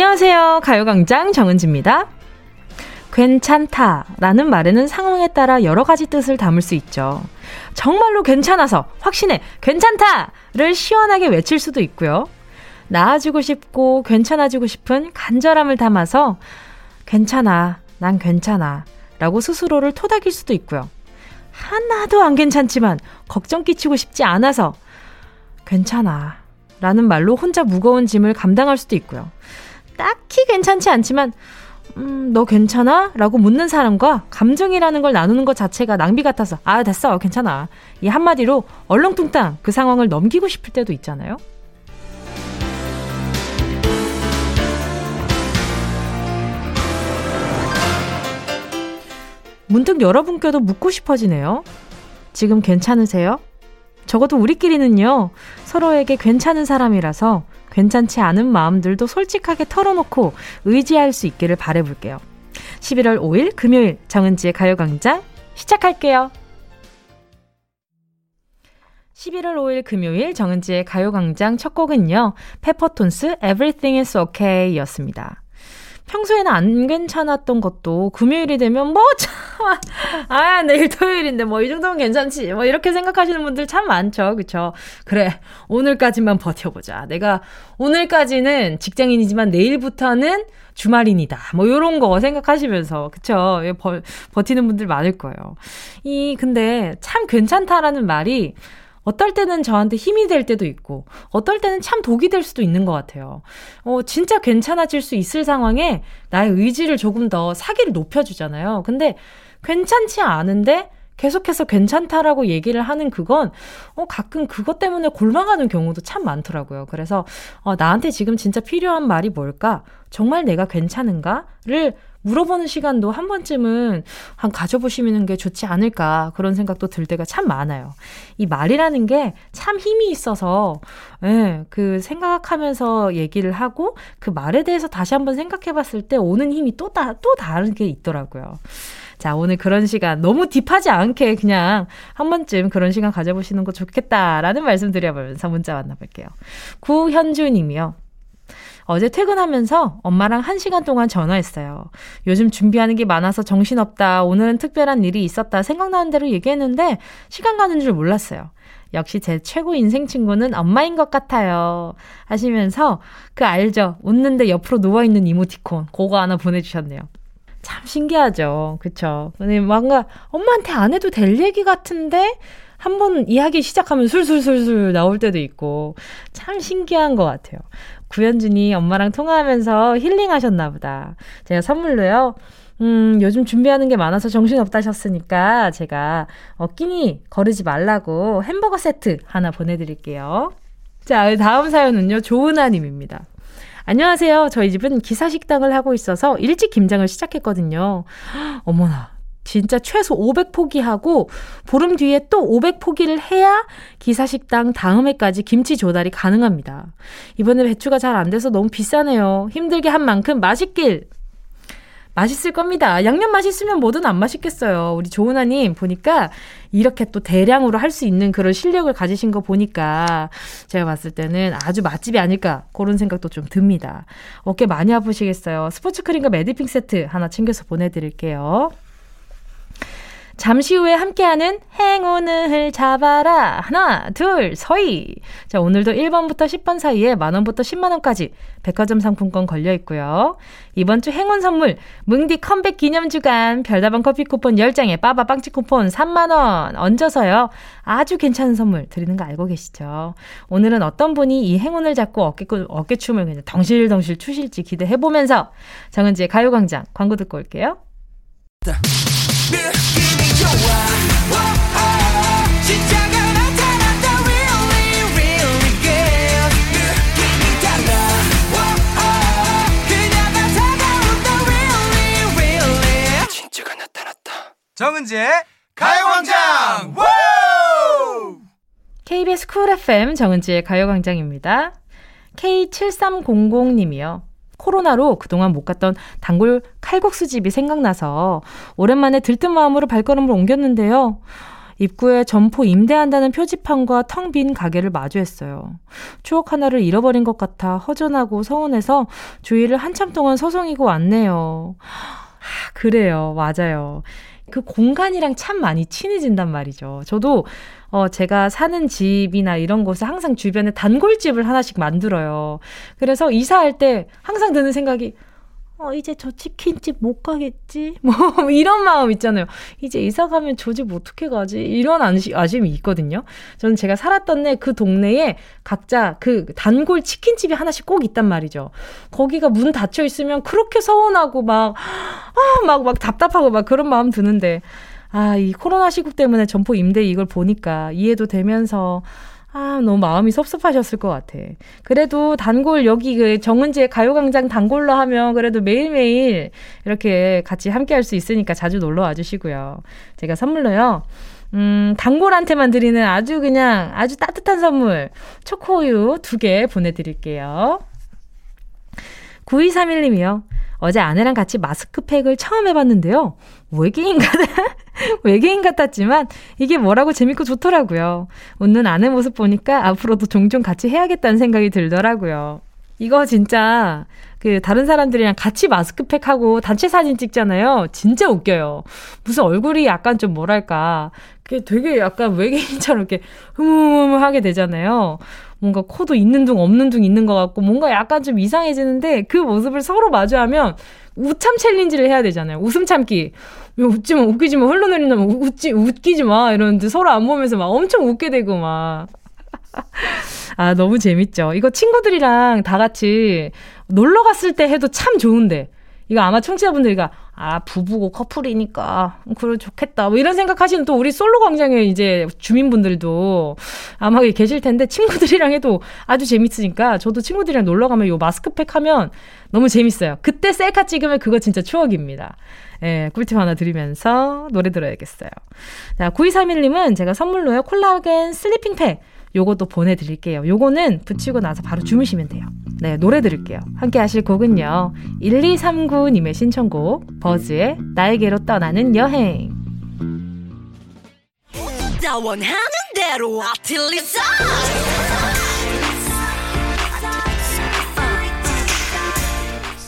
안녕하세요. 가요광장 정은지입니다. 괜찮다 라는 말에는 상황에 따라 여러 가지 뜻을 담을 수 있죠. 정말로 괜찮아서 확신해 괜찮다를 시원하게 외칠 수도 있고요. 나아지고 싶고 괜찮아지고 싶은 간절함을 담아서 괜찮아, 난 괜찮아 라고 스스로를 토닥일 수도 있고요. 하나도 안 괜찮지만 걱정 끼치고 싶지 않아서 괜찮아 라는 말로 혼자 무거운 짐을 감당할 수도 있고요. 딱히 괜찮지 않지만 음, 너 괜찮아? 라고 묻는 사람과 감정이라는 걸 나누는 것 자체가 낭비 같아서, 아, 됐어, 괜찮아. 이 한마디로 얼렁뚱땅 그 상황을 넘기고 싶을 때도 있잖아요? 문득 여러분께도 묻고 싶어지네요. 지금 괜찮으세요? 적어도 우리끼리는요, 서로에게 괜찮은 사람이라서 괜찮지 않은 마음들도 솔직하게 털어놓고 의지할 수 있기를 바래볼게요. 11월 5일 금요일 정은지의 가요광장 시작할게요. 11월 5일 금요일 정은지의 가요광장 첫 곡은요. 페퍼톤스 Everything is Okay 였습니다. 평소에는 안 괜찮았던 것도 금요일이 되면 뭐 참, 아, 내일 토요일인데 뭐 이 정도면 괜찮지. 뭐 이렇게 생각하시는 분들 참 많죠. 그쵸? 그래. 오늘까지만 버텨보자. 내가 오늘까지는 직장인이지만 내일부터는 주말인이다. 뭐 요런 거 생각하시면서 그쵸? 버, 버티는 분들 많을 거예요. 이 근데 참 괜찮다라는 말이 어떨 때는 저한테 힘이 될 때도 있고, 어떨 때는 참 독이 될 수도 있는 것 같아요. 어, 진짜 괜찮아질 수 있을 상황에 나의 의지를 조금 더 사기를 높여주잖아요. 근데 괜찮지 않은데 계속해서 괜찮다라고 얘기를 하는 그건 어 가끔 그것 때문에 골망하는 경우도 참 많더라고요. 그래서 어 나한테 지금 진짜 필요한 말이 뭘까? 정말 내가 괜찮은가를 물어보는 시간도 한 번쯤은 한 가져보시는 게 좋지 않을까 그런 생각도 들 때가 참 많아요. 이 말이라는 게 참 힘이 있어서 예, 그 생각하면서 얘기를 하고 그 말에 대해서 다시 한번 생각해 봤을 때 오는 힘이 또, 다, 또 다른 게 있더라고요. 자, 오늘 그런 시간 너무 딥하지 않게 그냥 한 번쯤 그런 시간 가져보시는 거 좋겠다라는 말씀 드려보면서 문자 만나볼게요. 구현주 님이요. 어제 퇴근하면서 엄마랑 한 시간 동안 전화했어요. 요즘 준비하는 게 많아서 정신없다. 오늘은 특별한 일이 있었다. 생각나는 대로 얘기했는데 시간 가는 줄 몰랐어요. 역시 제 최고 인생 친구는 엄마인 것 같아요. 하시면서 그 알죠? 웃는데 옆으로 누워있는 이모티콘. 그거 하나 보내주셨네요. 참 신기하죠. 그쵸? 근데 뭔가 엄마한테 안 해도 될 얘기 같은데 한번 이야기 시작하면 술술술술 나올 때도 있고 참 신기한 것 같아요. 구현준이 엄마랑 통화하면서 힐링하셨나 보다. 제가 선물로요. 음, 요즘 준비하는 게 많아서 정신없다셨으니까 제가 어, 끼니 거르지 말라고 햄버거 세트 하나 보내드릴게요. 자, 다음 사연은요. 조은아님입니다. 안녕하세요. 저희 집은 기사식당을 하고 있어서 일찍 김장을 시작했거든요. 어머나, 진짜 최소 500포기하고 보름 뒤에 또 500포기를 해야 기사식당 다음 해까지 김치 조달이 가능합니다. 이번에 배추가 잘 안 돼서 너무 비싸네요. 힘들게 한 만큼 맛있길 맛있을 겁니다. 양념 맛있으면 뭐든 안 맛있겠어요. 우리 조은아님 보니까 이렇게 또 대량으로 할 수 있는 그런 실력을 가지신 거 보니까 제가 봤을 때는 아주 맛집이 아닐까 그런 생각도 좀 듭니다. 어깨 많이 아프시겠어요. 스포츠 크림과 매디핑 세트 하나 챙겨서 보내드릴게요. 잠시 후에 함께하는 행운을 잡아라. 하나, 둘, 서희. 자, 오늘도 1번부터 10번 사이에 만원부터 10만원까지 백화점 상품권 걸려 있고요. 이번 주 행운 선물, 뭉디 컴백 기념 주간, 별다방 커피 쿠폰 10장에 빠바 빵집 쿠폰 3만원 얹어서요. 아주 괜찮은 선물 드리는 거 알고 계시죠? 오늘은 어떤 분이 이 행운을 잡고 어깨, 어깨춤을 그냥 덩실덩실 추실지 기대해보면서 정은지의 가요광장 광고 듣고 올게요. 정은지의 가요광장 KBS 쿨 FM 정은지의 가요광장입니다. K7300님이요. 코로나로 그동안 못 갔던 단골 칼국수 집이 생각나서 오랜만에 들뜬 마음으로 발걸음을 옮겼는데요. 입구에 점포 임대한다는 표지판과 텅 빈 가게를 마주했어요. 추억 하나를 잃어버린 것 같아 허전하고 서운해서 주위를 한참 동안 서성이고 왔네요. 아, 그래요. 맞아요. 그 공간이랑 참 많이 친해진단 말이죠. 저도 어, 제가 사는 집이나 이런 곳에 항상 주변에 단골집을 하나씩 만들어요. 그래서 이사할 때 항상 드는 생각이, 어, 이제 저 치킨집 못 가겠지? 뭐, 이런 마음 있잖아요. 이제 이사 가면 저 집 어떻게 가지? 이런 아시, 아쉬움이 있거든요. 저는 제가 살았던 내 그 동네에 각자 그 단골 치킨집이 하나씩 꼭 있단 말이죠. 거기가 문 닫혀 있으면 그렇게 서운하고 막, 아, 막, 막 답답하고 막 그런 마음 드는데, 아, 이 코로나 시국 때문에 점포 임대 이걸 보니까 이해도 되면서 아, 너무 마음이 섭섭하셨을 것 같아. 그래도 단골 여기 그 정은지의 가요광장 단골로 하면 그래도 매일매일 이렇게 같이 함께 할 수 있으니까 자주 놀러 와 주시고요. 제가 선물로요. 음, 단골한테만 드리는 아주 그냥 아주 따뜻한 선물 초코우유 두 개 보내드릴게요. 9231님이요. 어제 아내랑 같이 마스크팩을 처음 해봤는데요. 외계인 같아, 외계인 같았지만 이게 뭐라고 재밌고 좋더라고요. 웃는 아내 모습 보니까 앞으로도 종종 같이 해야겠다는 생각이 들더라고요. 이거 진짜 그 다른 사람들이랑 같이 마스크팩 하고 단체 사진 찍잖아요. 진짜 웃겨요. 무슨 얼굴이 약간 좀 뭐랄까. 그게 되게 약간 외계인처럼 이렇게 흐뭇흐뭇 하게 되잖아요. 뭔가 코도 있는 둥 없는 둥 있는 것 같고 뭔가 약간 좀 이상해지는데 그 모습을 서로 마주하면 우참 챌린지를 해야 되잖아요. 웃음 참기. 웃지 마, 웃기지 마, 흘러내린다면 웃지, 웃기지 마. 이러는데 서로 안 보면서 막 엄청 웃게 되고 막. 아, 너무 재밌죠. 이거 친구들이랑 다 같이 놀러 갔을 때 해도 참 좋은데. 이거 아마 청취자분들이가 아 부부고 커플이니까 그래 좋겠다 뭐 이런 생각하시는 또 우리 솔로 광장에 이제 주민분들도 아마 계실 텐데 친구들이랑 해도 아주 재밌으니까 저도 친구들이랑 놀러 가면 요 마스크팩 하면 너무 재밌어요. 그때 셀카 찍으면 그거 진짜 추억입니다. 예, 꿀팁 하나 드리면서 노래 들어야겠어요. 자, 9231님은 제가 선물로요 콜라겐 sleeping 팩 요것도 보내드릴게요. 요거는 붙이고 나서 바로 주무시면 돼요. 네, 노래 들을게요. 함께 하실 곡은요. 1239님의 신청곡, 버즈의 나에게로 떠나는 여행.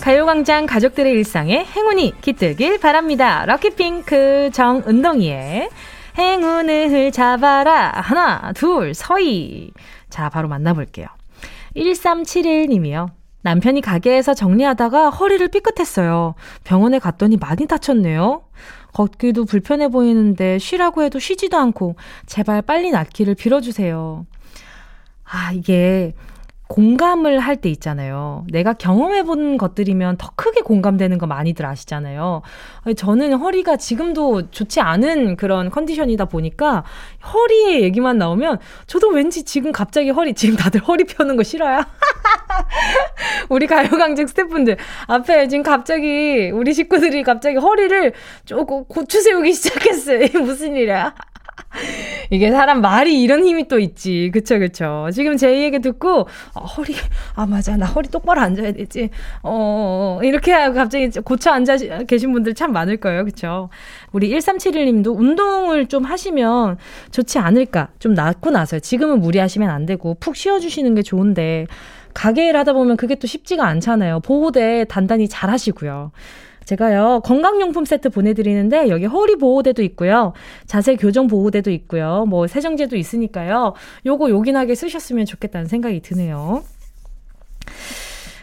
가요광장 가족들의 일상에 행운이 깃들길 바랍니다. 럭키핑크 정은동이의 행운을 잡아라. 하나, 둘, 서희. 자, 바로 만나볼게요. 1371님이요. 남편이 가게에서 정리하다가 허리를 삐끗했어요. 병원에 갔더니 많이 다쳤네요. 걷기도 불편해 보이는데 쉬라고 해도 쉬지도 않고 제발 빨리 낫기를 빌어주세요. 아, 이게 공감을 할 때 있잖아요. 내가 경험해 본 것들이면 더 크게 공감되는 거 많이들 아시잖아요. 저는 허리가 지금도 좋지 않은 그런 컨디션이다 보니까 허리의 얘기만 나오면 저도 왠지 지금 갑자기 허리, 지금 다들 허리 펴는 거 싫어요? 우리 가요광장 스태프분들 앞에 지금 갑자기 우리 식구들이 갑자기 허리를 조금 고추 세우기 시작했어요. 무슨 일이야? 이게 사람 말이 이런 힘이 또 있지. 그쵸, 그쵸. 지금 제 얘기 듣고, 어, 허리, 아, 맞아. 나 허리 똑바로 앉아야 되지. 어, 이렇게 하고 갑자기 고쳐 앉아 계신 분들 참 많을 거예요. 그쵸. 우리 1371 님도 운동을 좀 하시면 좋지 않을까. 좀 낫고 나서요. 지금은 무리하시면 안 되고, 푹 쉬어주시는 게 좋은데, 가게 일 하다 보면 그게 또 쉽지가 않잖아요. 보호대 단단히 잘 하시고요. 제가요, 건강용품 세트 보내드리는데, 여기 허리 보호대도 있고요. 자세 교정 보호대도 있고요. 뭐, 세정제도 있으니까요. 요거 요긴하게 쓰셨으면 좋겠다는 생각이 드네요.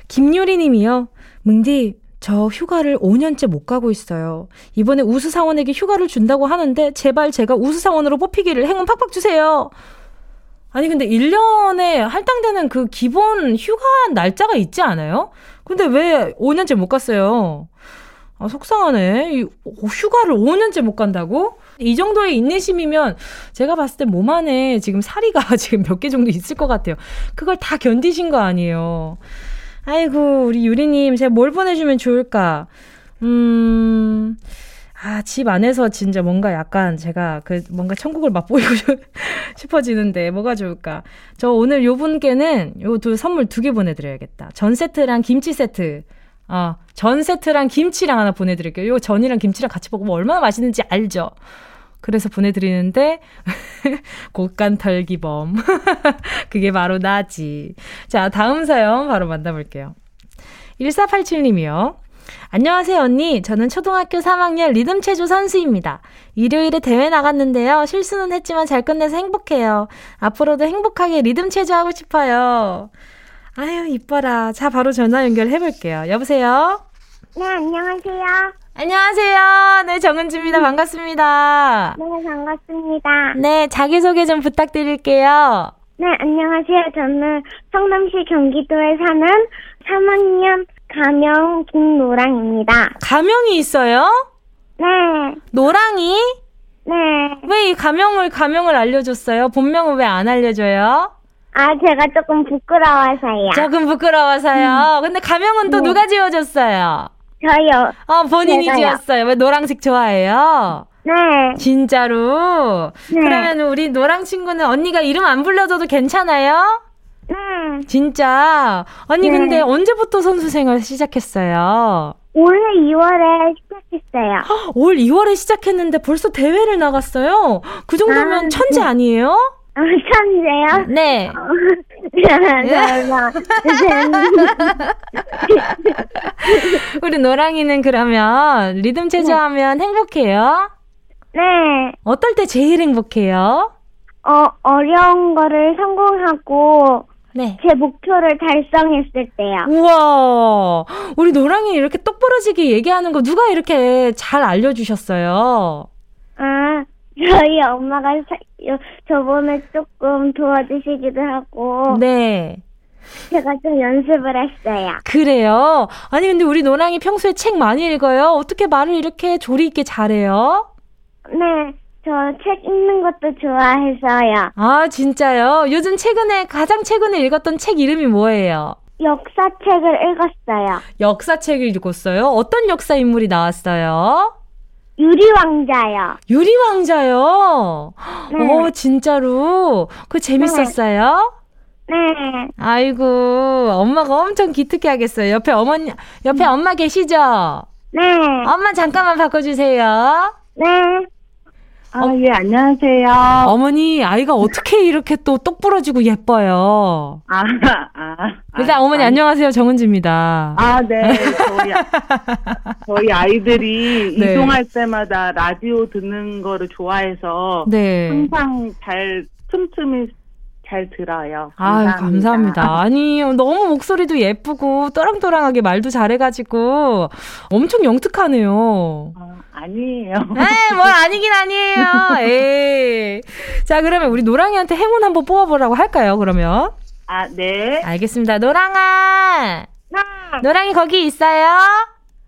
김유리 님이요. 뭉디, 저 휴가를 5년째 못 가고 있어요. 이번에 우수사원에게 휴가를 준다고 하는데, 제발 제가 우수사원으로 뽑히기를 행운 팍팍 주세요. 아니, 근데 1년에 할당되는 그 기본 휴가 날짜가 있지 않아요? 근데 왜 5년째 못 갔어요? 아, 속상하네. 이, 휴가를 5년째 못 간다고? 이 정도의 인내심이면 제가 봤을 때 몸 안에 지금 사리가 지금 몇 개 정도 있을 것 같아요. 그걸 다 견디신 거 아니에요. 아이고, 우리 유리님, 제가 뭘 보내주면 좋을까? 음, 아, 집 안에서 진짜 뭔가 약간 제가 그 뭔가 천국을 맛보이고 싶어지는데 뭐가 좋을까? 저 오늘 요 분께는 요 두 선물 두 개 보내드려야겠다. 전 세트랑 김치 세트. 어, 전 세트랑 김치랑 하나 보내드릴게요. 요 전이랑 김치랑 같이 먹으면 얼마나 맛있는지 알죠? 그래서 보내드리는데, 곡간 털기범. 그게 바로 나지. 자, 다음 사연 바로 만나볼게요. 1487님이요. 안녕하세요, 언니. 저는 초등학교 3학년 리듬체조 선수입니다. 일요일에 대회 나갔는데요. 실수는 했지만 잘 끝내서 행복해요. 앞으로도 행복하게 리듬체조 하고 싶어요. 아유, 이뻐라. 자, 바로 전화 연결해볼게요. 여보세요? 네, 안녕하세요. 안녕하세요. 네, 정은지입니다. 반갑습니다. 네, 반갑습니다. 네, 자기소개 좀 부탁드릴게요. 네, 안녕하세요. 저는 성남시 경기도에 사는 3학년 가명 김노랑입니다. 가명이 있어요? 네, 노랑이? 네. 왜 이 가명을, 가명을 알려줬어요? 본명은 왜 안 알려줘요? 아, 제가 조금 부끄러워서요. 조금 부끄러워서요. 근데 가명은 또 네. 누가 지어줬어요? 저요. 어, 본인이 제가요. 지었어요. 왜 노랑색 좋아해요? 네, 진짜로? 네. 그러면 우리 노랑 친구는 언니가 이름 안 불러줘도 괜찮아요? 네. 진짜? 언니 네. 근데 언제부터 선수 생활 시작했어요? 올해 2월에 시작했어요. 올 2월에 시작했는데 벌써 대회를 나갔어요? 그 정도면 아, 천재 네. 아니에요? 아, 천재요? 네. 우리 노랑이는 그러면 리듬 체조하면 행복해요? 네. 어떨 때 제일 행복해요? 어, 어려운 거를 성공하고 네. 제 목표를 달성했을 때요. 우와, 우리 노랑이 이렇게 똑부러지게 얘기하는 거 누가 이렇게 잘 알려주셨어요? 아, 저희 엄마가 사, 요, 저번에 조금 도와주시기도 하고 네. 제가 좀 연습을 했어요. 그래요? 아니, 근데 우리 노랑이 평소에 책 많이 읽어요? 어떻게 말을 이렇게 조리 있게 잘해요? 네, 저 책 읽는 것도 좋아해서요. 아, 진짜요? 요즘 최근에, 가장 최근에 읽었던 책 이름이 뭐예요? 역사책을 읽었어요. 역사책을 읽었어요? 어떤 역사 인물이 나왔어요? 유리왕자요. 유리왕자요? 네. 어, 진짜로? 그거 재밌었어요? 네, 아이고, 엄마가 엄청 기특해 하겠어요. 옆에 어머니, 옆에 엄마 계시죠? 네, 엄마 잠깐만 바꿔주세요. 네. 아, 예, 안녕하세요. 어머니, 아이가 어떻게 이렇게 또 똑부러지고 예뻐요? 아, 아. 일단 아, 어머니 아, 안녕하세요. 아, 네. 저희, 저희 아이들이 네. 이동할 때마다 라디오 듣는 거를 좋아해서 네. 항상 잘 틈틈이 잘 들어요. 아유, 감사합니다. 아니, 너무 목소리도 예쁘고, 또랑또랑하게 말도 잘해가지고, 엄청 영특하네요. 어, 아니에요. 에이, 뭘 아니긴 아니에요. 에이. 자, 그러면 우리 노랑이한테 행운 한번 뽑아보라고 할까요, 그러면? 아, 네. 알겠습니다. 노랑아! 네, 노랑이 거기 있어요?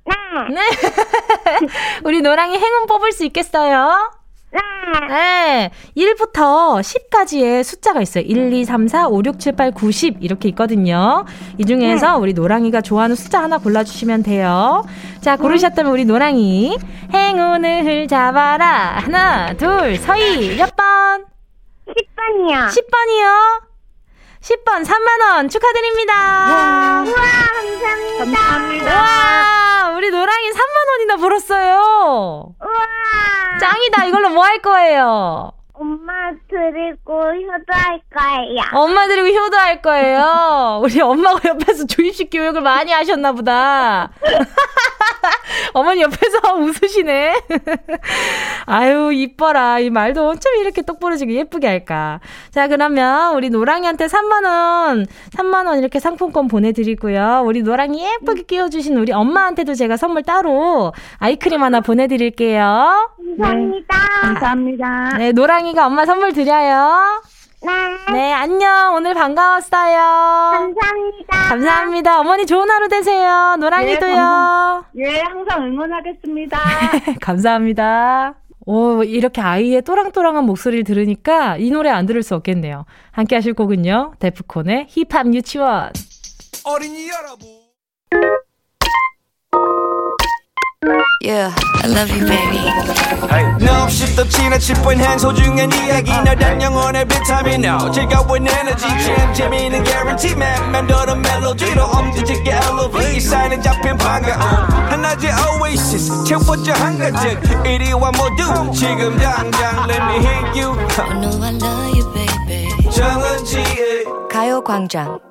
네, 네. 우리 노랑이 행운 뽑을 수 있겠어요? 네. 네. 1부터 10까지의 숫자가 있어요. 1, 2, 3, 4, 5, 6, 7, 8, 9, 10 이렇게 있거든요. 이 중에서 우리 노랑이가 좋아하는 숫자 하나 골라주시면 돼요. 자, 고르셨다면 우리 노랑이 행운을 잡아라. 하나, 둘, 서희 몇 번? 10번이요. 10번이요. 10번 3만원 축하드립니다. 우와, 감사합니다. 감사합니다. 와, 우리 노랑이 3만원이나 벌었어요. 우와. 짱이다. 이걸로 뭐 할 거예요? 엄마 드리고 효도할 거예요. 엄마 드리고 효도할 거예요. 우리 엄마가 옆에서 주입식 교육을 많이 하셨나 보다. 어머니 옆에서 웃으시네. 아유, 이뻐라. 이 말도 어쩜 이렇게 똑부러지게 예쁘게 할까. 자, 그러면 우리 노랑이한테 3만원, 3만원 이렇게 상품권 보내드리고요. 우리 노랑이 예쁘게 끼워주신 우리 엄마한테도 제가 선물 따로 아이크림 하나 보내드릴게요. 감사합니다. 감사합니다. 네, 노랑이 가 엄마 선물 드려요. 네. 네, 안녕. 오늘 반가웠어요. 감사합니다. 감사합니다. 어머니 좋은 하루 되세요. 노랑이도요. 예, 항상 응원하겠습니다. 감사합니다. 오, 이렇게 아이의 또랑또랑한 목소리를 들으니까 이 노래 안 들을 수 없겠네요. 함께 하실 곡은요. 데프콘의 힙합 유치원. 어린이 여러분 Yeah, I love you, baby. 너 없이 또 지나칠 뻔한 소중한 이야기. 너란 영혼의 비타민. O 즐거운 에너지. 참 재미있는 guarantee. man 맘대로 멜로디로 엄지짓게 elevate 사인은 잡힌 반가움 하나의 oasis. 채워져 한가득 이리와 모두. 지금 당장 let me hit you. Know I love you, baby. 정은지의 가요광장.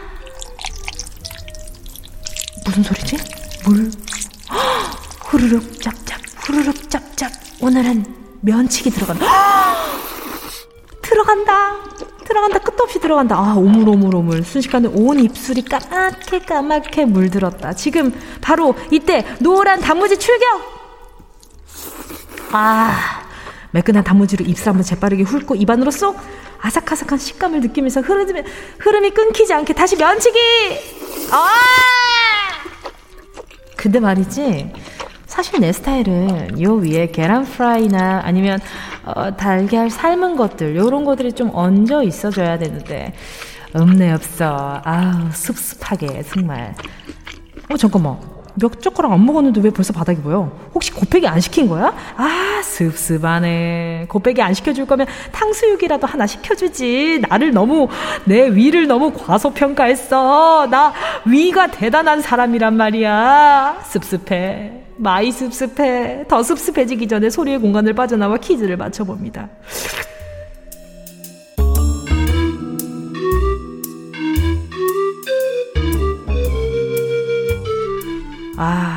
무슨 소리지? 물. 헉! 후루룩 짭짭, 후루룩 짭짭. 오늘은 면치기 들어간다. 헉! 들어간다. 들어간다. 끝도 없이 들어간다. 아, 오물오물오물. 순식간에 온 입술이 까맣게 까맣게 물들었다. 지금 바로 이때 노란 단무지 출격! 아, 매끈한 단무지로 입술 한번 재빠르게 훑고 입안으로 쏙 아삭아삭한 식감을 느끼면서 흐름이, 흐름이 끊기지 않게 다시 면치기! 아! 근데 말이지, 사실 내 스타일은 요 위에 계란 프라이나 아니면 어, 달걀 삶은 것들 요런 것들이 좀 얹어 있어줘야 되는데 없네 없어. 아우 습습하게 정말. 어 잠깐만. 몇 젓가락 안 먹었는데 왜 벌써 바닥이 보여? 혹시 곱빼기 안 시킨 거야? 아 습습하네. 곱빼기 안 시켜줄 거면 탕수육이라도 하나 시켜주지. 나를 너무 내 위를 너무 과소평가했어. 나 위가 대단한 사람이란 말이야. 섭섭해. 마이 섭섭해. 더 섭섭해지기 전에 소리의 공간을 빠져나와 퀴즈를 맞춰봅니다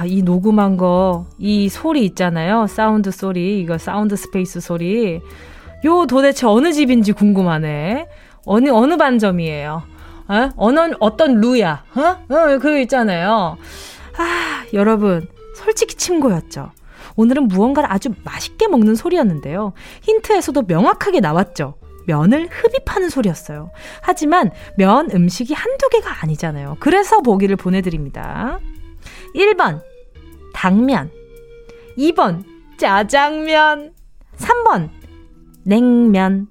아, 이 녹음한 거, 이 소리 있잖아요. 사운드 소리, 이거 사운드 스페이스 소리. 요 도대체 어느 집인지 궁금하네. 어느, 어느 반점이에요? 어? 어느, 어떤 루야? 어? 어, 그거 있잖아요. 아, 여러분, 솔직히 친구였죠. 오늘은 무언가를 아주 맛있게 먹는 소리였는데요. 힌트에서도 명확하게 나왔죠. 면을 흡입하는 소리였어요. 하지만 면 음식이 한두 개가 아니잖아요. 그래서 보기를 보내드립니다. 1번, 당면. 2번, 짜장면. 3번, 냉면.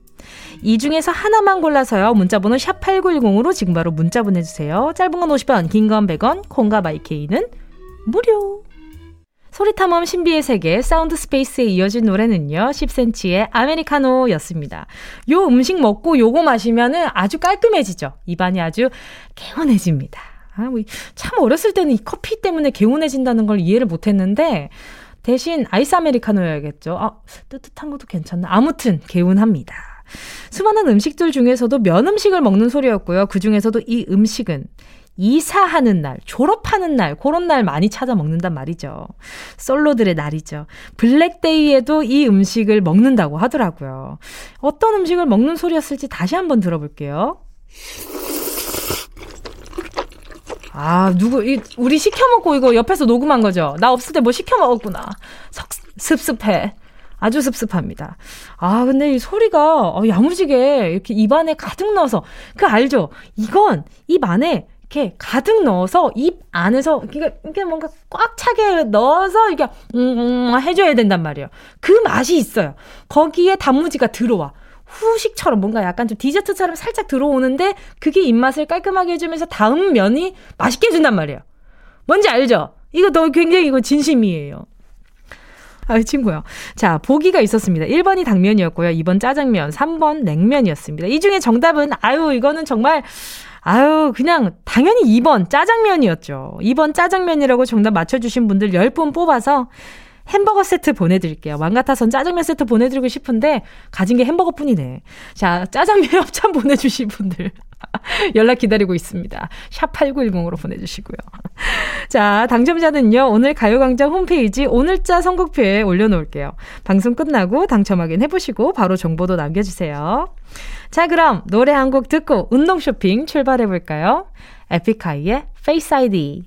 이 중에서 하나만 골라서요. 문자번호 샵8910으로 지금 바로 문자 보내주세요. 짧은 건 50원, 긴 건 100원, 콩과 마이케이는 무료. 소리탐험 신비의 세계 사운드 스페이스에 이어진 노래는요. 10cm의 아메리카노였습니다. 요 음식 먹고 요거 마시면은 아주 깔끔해지죠. 입안이 아주 개운해집니다. 아, 뭐, 참 어렸을 때는 이 커피 때문에 개운해진다는 걸 이해를 못 했는데, 대신 아이스 아메리카노여야겠죠. 아, 뜨뜻한 것도 괜찮나? 아무튼, 개운합니다. 수많은 음식들 중에서도 면 음식을 먹는 소리였고요. 그 중에서도 이 음식은 이사하는 날, 졸업하는 날, 그런 날 많이 찾아 먹는단 말이죠. 솔로들의 날이죠. 블랙데이에도 이 음식을 먹는다고 하더라고요. 어떤 음식을 먹는 소리였을지 다시 한번 들어볼게요. 아, 누구, 이, 우리 시켜먹고 이거 옆에서 녹음한 거죠? 나 없을 때 뭐 시켜먹었구나. 석, 습습해. 아주 습습합니다. 아, 근데 이 소리가 어, 야무지게 이렇게 입안에 가득 넣어서, 그 알죠? 이건 입 안에 이렇게 가득 넣어서 입 안에서 이게, 이게 뭔가 꽉 차게 넣어서 이게, 음, 음, 해줘야 된단 말이에요. 그 맛이 있어요. 거기에 단무지가 들어와. 후식처럼 뭔가 약간 좀 디저트처럼 살짝 들어오는데 그게 입맛을 깔끔하게 해주면서 다음 면이 맛있게 해준단 말이에요. 뭔지 알죠? 이거 너 굉장히 이거 진심이에요. 아, 친구요. 자, 보기가 있었습니다. 1번이 당면이었고요. 2번 짜장면, 3번 냉면이었습니다. 이 중에 정답은, 아유, 이거는 정말, 아유, 그냥, 당연히 2번 짜장면이었죠. 2번 짜장면이라고 정답 맞춰주신 분들 10분 뽑아서 햄버거 세트 보내드릴게요. 왕 같아선 짜장면 세트 보내드리고 싶은데 가진 게 햄버거 뿐이네. 자, 짜장면 협찬 보내주신 분들 연락 기다리고 있습니다. 샵 8910으로 보내주시고요. 자, 당첨자는요, 오늘 가요광장 홈페이지 오늘자 선곡표에 올려놓을게요. 방송 끝나고 당첨 확인해보시고 바로 정보도 남겨주세요. 자, 그럼 노래 한 곡 듣고 운동 쇼핑 출발해볼까요? 에픽하이의 Face ID.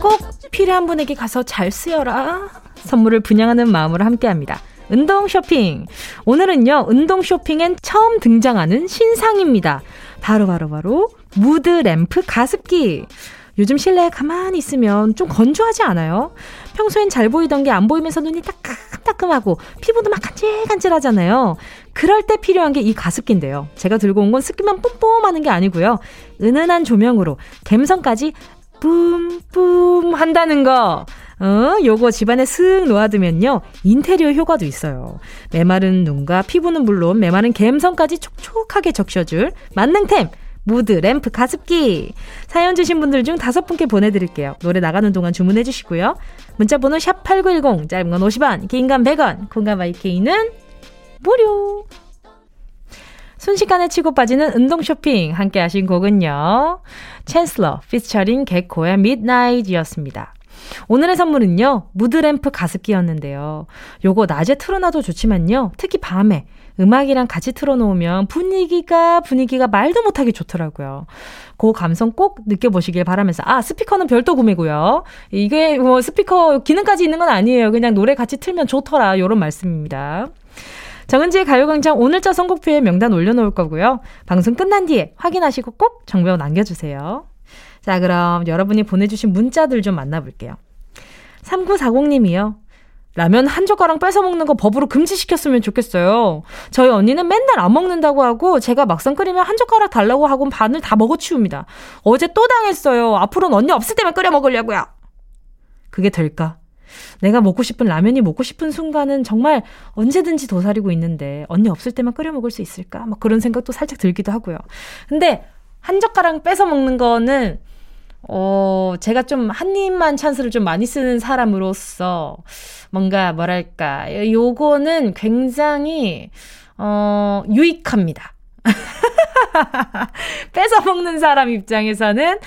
꼭 필요한 분에게 가서 잘 쓰여라. 선물을 분양하는 마음으로 함께 합니다. 운동 쇼핑. 오늘은요, 운동 쇼핑엔 처음 등장하는 신상입니다. 바로바로바로 바로, 바로 무드 램프 가습기. 요즘 실내에 가만히 있으면 좀 건조하지 않아요? 평소엔 잘 보이던 게 안 보이면서 눈이 따끔따끔하고 피부도 막 간질간질하잖아요. 그럴 때 필요한 게 이 가습기인데요. 제가 들고 온 건 습기만 뿜뿜하는 게 아니고요. 은은한 조명으로 갬성까지 뿜뿜 한다는 거. 어, 요거 집안에 슥 놓아두면요. 인테리어 효과도 있어요. 메마른 눈과 피부는 물론 메마른 갬성까지 촉촉하게 적셔줄 만능템. 무드, 램프, 가습기. 사연 주신 분들 중 다섯 분께 보내드릴게요. 노래 나가는 동안 주문해 주시고요. 문자번호 샵8910, 짧은 건 50원, 긴 건 100원, 공감 IK는 무료. 순식간에 치고 빠지는 운동 쇼핑 함께 하신 곡은요. 챈슬러 피처링 개코의 Midnight이었습니다. 오늘의 선물은요. 무드램프 가습기였는데요. 요거 낮에 틀어놔도 좋지만요. 특히 밤에 음악이랑 같이 틀어놓으면 분위기가 분위기가 말도 못하게 좋더라고요. 그 감성 꼭 느껴보시길 바라면서 아 스피커는 별도 구매고요. 이게 뭐 스피커 기능까지 있는 건 아니에요. 그냥 노래 같이 틀면 좋더라 요런 말씀입니다. 정은지의 가요광장 오늘자 선곡표에 명단 올려놓을 거고요. 방송 끝난 뒤에 확인하시고 꼭 정보 남겨주세요. 자, 그럼 여러분이 보내주신 문자들 좀 만나볼게요. 3940님이요. 라면 한 젓가락 뺏어 먹는 거 법으로 금지시켰으면 좋겠어요. 저희 언니는 맨날 안 먹는다고 하고 제가 막상 끓이면 한 젓가락 달라고 하고 반을 다 먹어 치웁니다. 어제 또 당했어요. 앞으로는 언니 없을 때만 끓여 먹으려고요. 그게 될까? 내가 먹고 싶은 라면이 먹고 싶은 순간은 정말 언제든지 도사리고 있는데 언니 없을 때만 끓여 먹을 수 있을까? 막 그런 생각도 살짝 들기도 하고요. 근데 한 젓가락 뺏어 먹는 거는 어, 제가 좀 한 입만 찬스를 좀 많이 쓰는 사람으로서 뭔가 뭐랄까, 요거는 굉장히, 어, 유익합니다. 뺏어 먹는 사람 입장에서는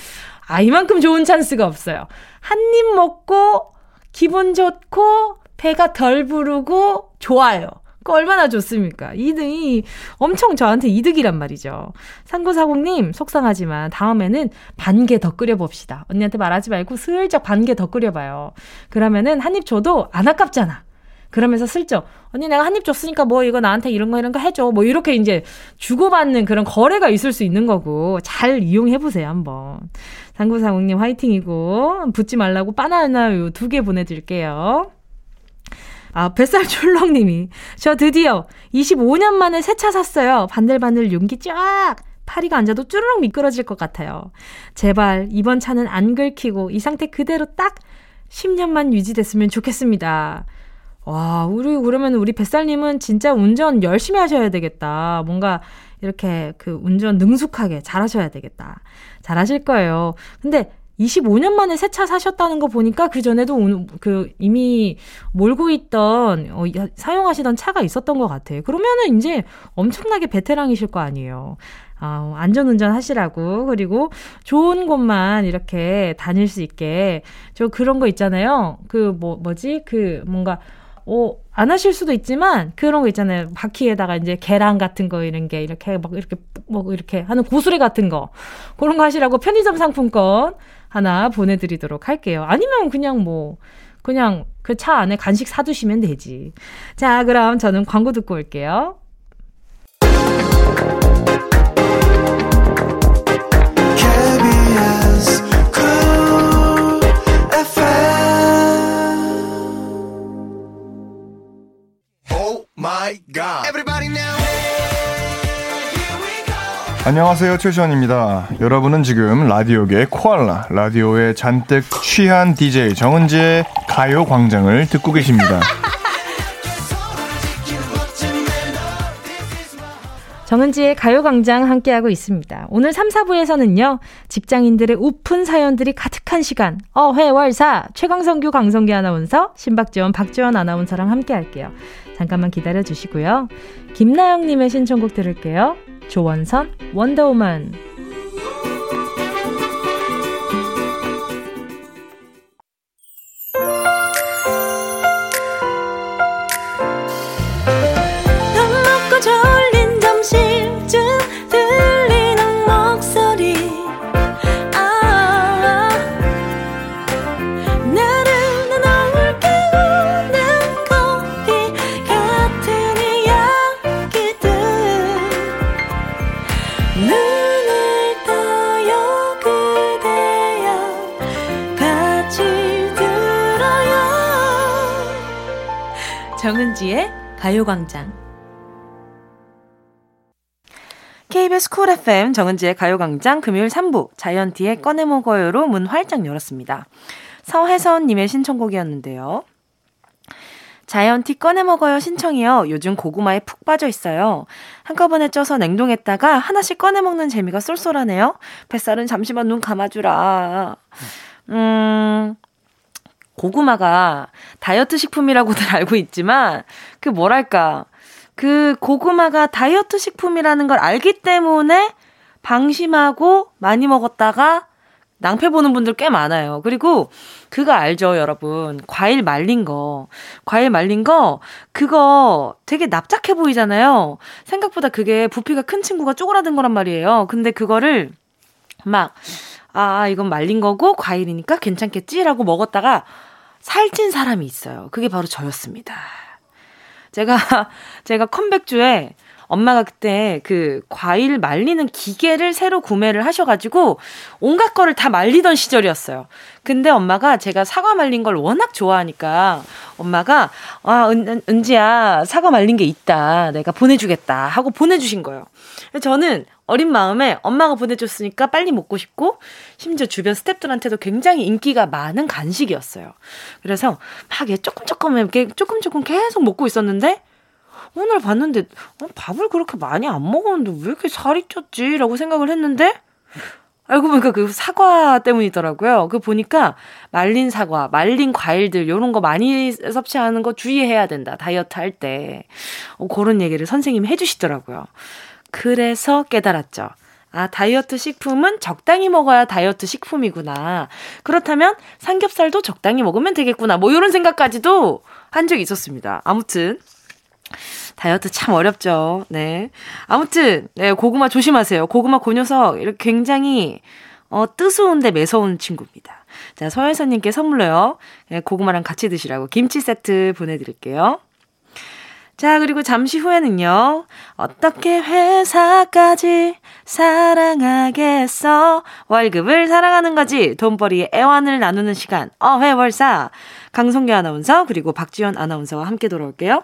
아, 이만큼 좋은 찬스가 없어요. 한 입 먹고 기분 좋고 배가 덜 부르고 좋아요. 그 얼마나 좋습니까? 이등이 엄청 저한테 이득이란 말이죠. 3940님, 속상하지만 다음에는 반 개 더 끓여봅시다. 언니한테 말하지 말고 슬쩍 반 개 더 끓여봐요. 그러면은 한 입 줘도 안 아깝잖아. 그러면서 슬쩍, 언니 내가 한 입 줬으니까 뭐 이거 나한테 이런 거 이런 거 해줘. 뭐 이렇게 이제 주고받는 그런 거래가 있을 수 있는 거고, 잘 이용해보세요, 한번. 3940님 화이팅이고, 붙지 말라고 바나나 두개 보내드릴게요. 아, 뱃살 출렁님이. 저 드디어 25년 만에 새 차 샀어요. 반들반들 용기 쫙! 파리가 앉아도 쭈르륵 미끄러질 것 같아요. 제발 이번 차는 안 긁히고 이 상태 그대로 딱 10년만 유지됐으면 좋겠습니다. 와, 우리, 그러면 우리 뱃살님은 진짜 운전 열심히 하셔야 되겠다. 뭔가 이렇게 그 운전 능숙하게 잘 하셔야 되겠다. 잘 하실 거예요. 근데 25년 만에 새 차 사셨다는 거 보니까 그 전에도 그 이미 몰고 있던 어, 사용하시던 차가 있었던 것 같아요. 그러면은 이제 엄청나게 베테랑이실 거 아니에요. 아, 안전운전 하시라고. 그리고 좋은 곳만 이렇게 다닐 수 있게. 저 그런 거 있잖아요. 그, 뭐, 뭐지? 그, 뭔가, 어, 안 하실 수도 있지만 그런 거 있잖아요. 바퀴에다가 이제 계란 같은 거 이런 게 이렇게 막 이렇게 뭐 이렇게 하는 고수리 같은 거. 그런 거 하시라고 편의점 상품권 하나 보내드리도록 할게요. 아니면 그냥 뭐, 그냥 그 차 안에 간식 사두시면 되지. 자, 그럼 저는 광고 듣고 올게요. Oh Everybody now. 안녕하세요 최시원입니다. 여러분은 지금 라디오계 코알라 라디오에 잔뜩 취한 DJ 정은지의 가요광장을 듣고 계십니다. 정은지의 가요광장 함께하고 있습니다. 오늘 3, 4부에서는요, 직장인들의 우픈 사연들이 가득한 시간, 어회월사, 최강성규, 강성기 아나운서, 신박지원, 박지원 아나운서랑 함께 할게요. 잠깐만 기다려 주시고요. 김나영님의 신청곡 들을게요. 조원선 원더우먼 정은지의 가요광장. KBS 쿨 FM 정은지의 가요광장 금요일 3부 자이언티의 꺼내먹어요로 문 활짝 열었습니다. 서혜선님의 신청곡이었는데요. 자이언티 꺼내 먹어요 신청이요. 요즘 고구마에 푹 빠져 있어요. 한꺼번에 쪄서 냉동했다가 하나씩 꺼내 먹는 재미가 쏠쏠하네요. 뱃살은 잠시만 눈 감아주라. 음, 고구마가 다이어트 식품이라고들 알고 있지만 그 뭐랄까 그 고구마가 다이어트 식품이라는 걸 알기 때문에 방심하고 많이 먹었다가 낭패 보는 분들 꽤 많아요. 그리고 그거 알죠, 여러분. 과일 말린 거. 과일 말린 거, 그거 되게 납작해 보이잖아요. 생각보다 그게 부피가 큰 친구가 쪼그라든 거란 말이에요. 근데 그거를 막, 아, 이건 말린 거고 과일이니까 괜찮겠지라고 먹었다가 살찐 사람이 있어요. 그게 바로 저였습니다. 제가, 제가 컴백주에 엄마가 그때 그 과일 말리는 기계를 새로 구매를 하셔가지고 온갖 거를 다 말리던 시절이었어요. 근데 엄마가 제가 사과 말린 걸 워낙 좋아하니까 엄마가 아, 은, 은지야, 사과 말린 게 있다. 내가 보내주겠다. 하고 보내주신 거예요. 저는 어린 마음에 엄마가 보내줬으니까 빨리 먹고 싶고 심지어 주변 스탭들한테도 굉장히 인기가 많은 간식이었어요. 그래서 막 조금 조금 이렇게 조금 조금 계속 먹고 있었는데 오늘 봤는데 어, 밥을 그렇게 많이 안 먹었는데 왜 이렇게 살이 쪘지? 라고 생각을 했는데 알고 보니까 그 사과 때문이더라고요. 그 보니까 말린 사과, 말린 과일들 요런 거 많이 섭취하는 거 주의해야 된다. 다이어트 할 때. 어, 그런 얘기를 선생님이 해 주시더라고요. 그래서 깨달았죠. 아, 다이어트 식품은 적당히 먹어야 다이어트 식품이구나. 그렇다면 삼겹살도 적당히 먹으면 되겠구나. 뭐 이런 생각까지도 한 적이 있었습니다. 아무튼 다이어트 참 어렵죠. 네. 아무튼, 네, 고구마 조심하세요. 고구마 그 녀석, 이렇게 굉장히, 어, 뜨스운데 매서운 친구입니다. 자, 서혜선님께 선물로요. 네, 고구마랑 같이 드시라고 김치 세트 보내드릴게요. 자, 그리고 잠시 후에는요. 어떻게 회사까지 사랑하겠어? 월급을 사랑하는 거지. 돈벌이의 애환을 나누는 시간. 어회월사. 강성규 아나운서, 그리고 박지연 아나운서와 함께 돌아올게요.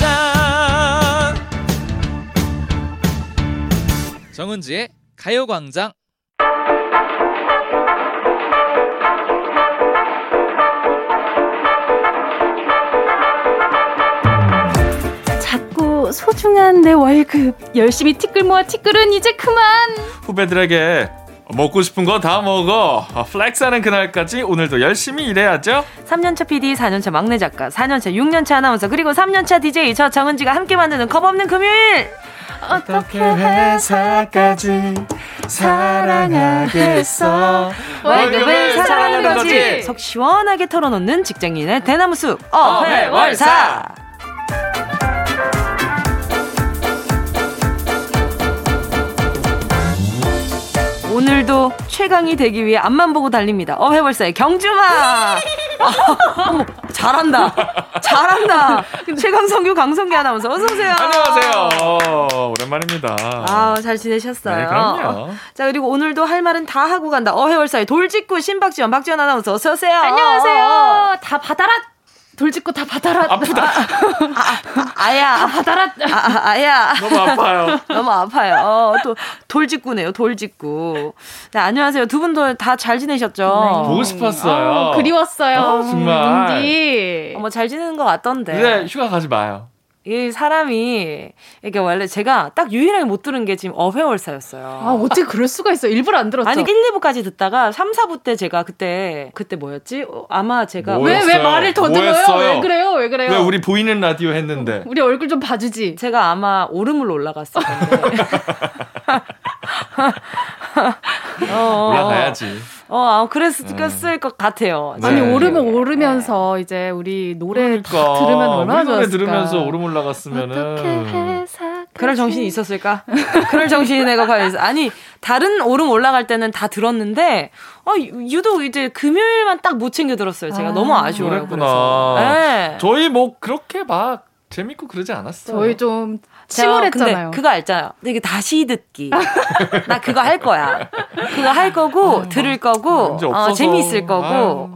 정은지의 가요광장 자꾸 소중한 내 월급 열심히 티끌 모아 티끌은 이제 그만 후배들에게 먹고 싶은 거 다 먹어. 아, flex하는 그날까지 오늘도 열심히 일해야죠. 3년차 PD 4년차 막내 작가 4년차 6년차 아나운서 그리고 3년차 DJ 저 정은지가 함께 만드는 겁없는 금요일 어떻게 회사까지 사랑하겠어. 월급을 사랑하는 거지 속 시원하게 털어놓는 직장인의 대나무숲 어회월사 오늘도 최강이 되기 위해 앞만 보고 달립니다. 어회월사의 경주마! 어머, 잘한다. 잘한다. 최강 성규 강성기 아나운서 어서오세요. 안녕하세요. 오랜만입니다. 아, 잘 지내셨어요? 네, 그럼요. 자, 그리고 오늘도 할 말은 다 하고 간다. 어회월사의 돌직구 신박지원, 박지원 아나운서 어서오세요. 안녕하세요. 다 받아라. 돌직구 다 받아라. 아프다. 아 야. 받아라. 아, 아, 아야. 너무 아파요. 너무 아파요. 어, 또 돌직구네요. 돌직구. 네, 안녕하세요. 두 분도 다 잘 지내셨죠? 보고 싶었어요. 어, 그리웠어요. 어, 정말. 은지. 어머 잘 지내는 것 같던데. 근데 휴가 가지 마요. 이 사람이 이게 원래 제가 딱 유일하게 못 들은 게 지금 어회월사였어요. 아, 어떻게 그럴 수가 있어. 일부러 안 들었죠. 아니 1, 2부까지 듣다가 3, 4부 때 제가 그때 그때 뭐였지? 어, 아마 제가? 왜, 왜? 말을 더듬어요? 뭐였어요? 왜 그래요? 왜 그래요? 왜 우리 보이는 라디오 했는데? 우리 얼굴 좀 봐 주지. 제가 아마 오름을 올라갔을 건데. 어, 올라가야지. 어, 아, 그랬을 것 같아요. 네. 아니 오르면 오르면서 이제 우리 노래 다 그러니까 들으면 얼마나 우리 노래 좋았을까. 들으면서 오름 올라갔으면은 그럴 정신이 있었을까? 그럴 정신이 내가 과연 있어. 아니, 다른 오름 올라갈 때는 다 들었는데, 어, 유- 유독 이제 금요일만 딱 못 챙겨 들었어요. 제가 아, 너무 아쉬워요. 그랬구나. 그래서. 네. 저희 뭐 그렇게 막 재밌고 그러지 않았어요. 저희 좀저 침울했잖아요. 근데 그거 알잖아요. 되게 다시 듣기. 나 그거 할 거야. 그거 할 거고, 들을 거고, 어. 재미있을 거고.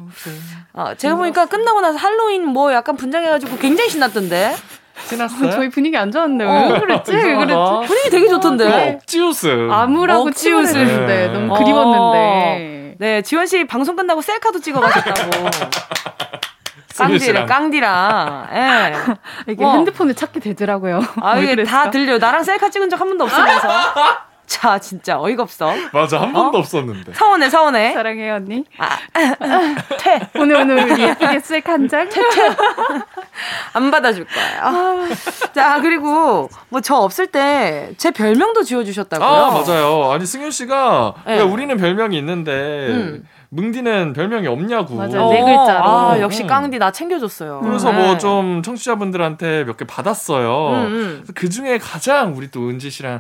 어, 제가 보니까 끝나고 나서 할로윈 뭐 약간 분장해가지고 굉장히 신났던데. 지났어요? 저희 분위기 안 좋았는데 어, 왜 그랬지? 왜 그랬지? 분위기 되게 좋던데. 아무라고 억지 웃음. 침울했는데 네. 너무 어. 그리웠는데. 네, 지원 씨 방송 끝나고 셀카도 찍어 가셨다고. 씨랑. 깡디랑. 예. 이게 어. 핸드폰을 찾게 되더라고요. 아, 왜 이게? 다 들려. 나랑 셀카 찍은 적 한 번도 없으면서. 자, 진짜 어이가 없어. 맞아 한 번도 없었는데. 서운해, 서운해. 사랑해요 언니. 퇴. 오늘 오늘 우리 예쁘게 셀카 한 장. 안 받아줄 거예요. 자, 그리고 뭐 저 없을 때 제 별명도 지어주셨다고요. 아 맞아요. 아니 승윤 씨가 네. 야, 우리는 별명이 있는데 음. 뭉디는 별명이 없냐고. 맞아요. 네 글자로. 아, 역시 음. 깡디 나 챙겨줬어요. 그래서 네. 뭐좀 청취자분들한테 몇 개 받았어요. 음, 음. 그 중에 가장 우리 또 은지 씨랑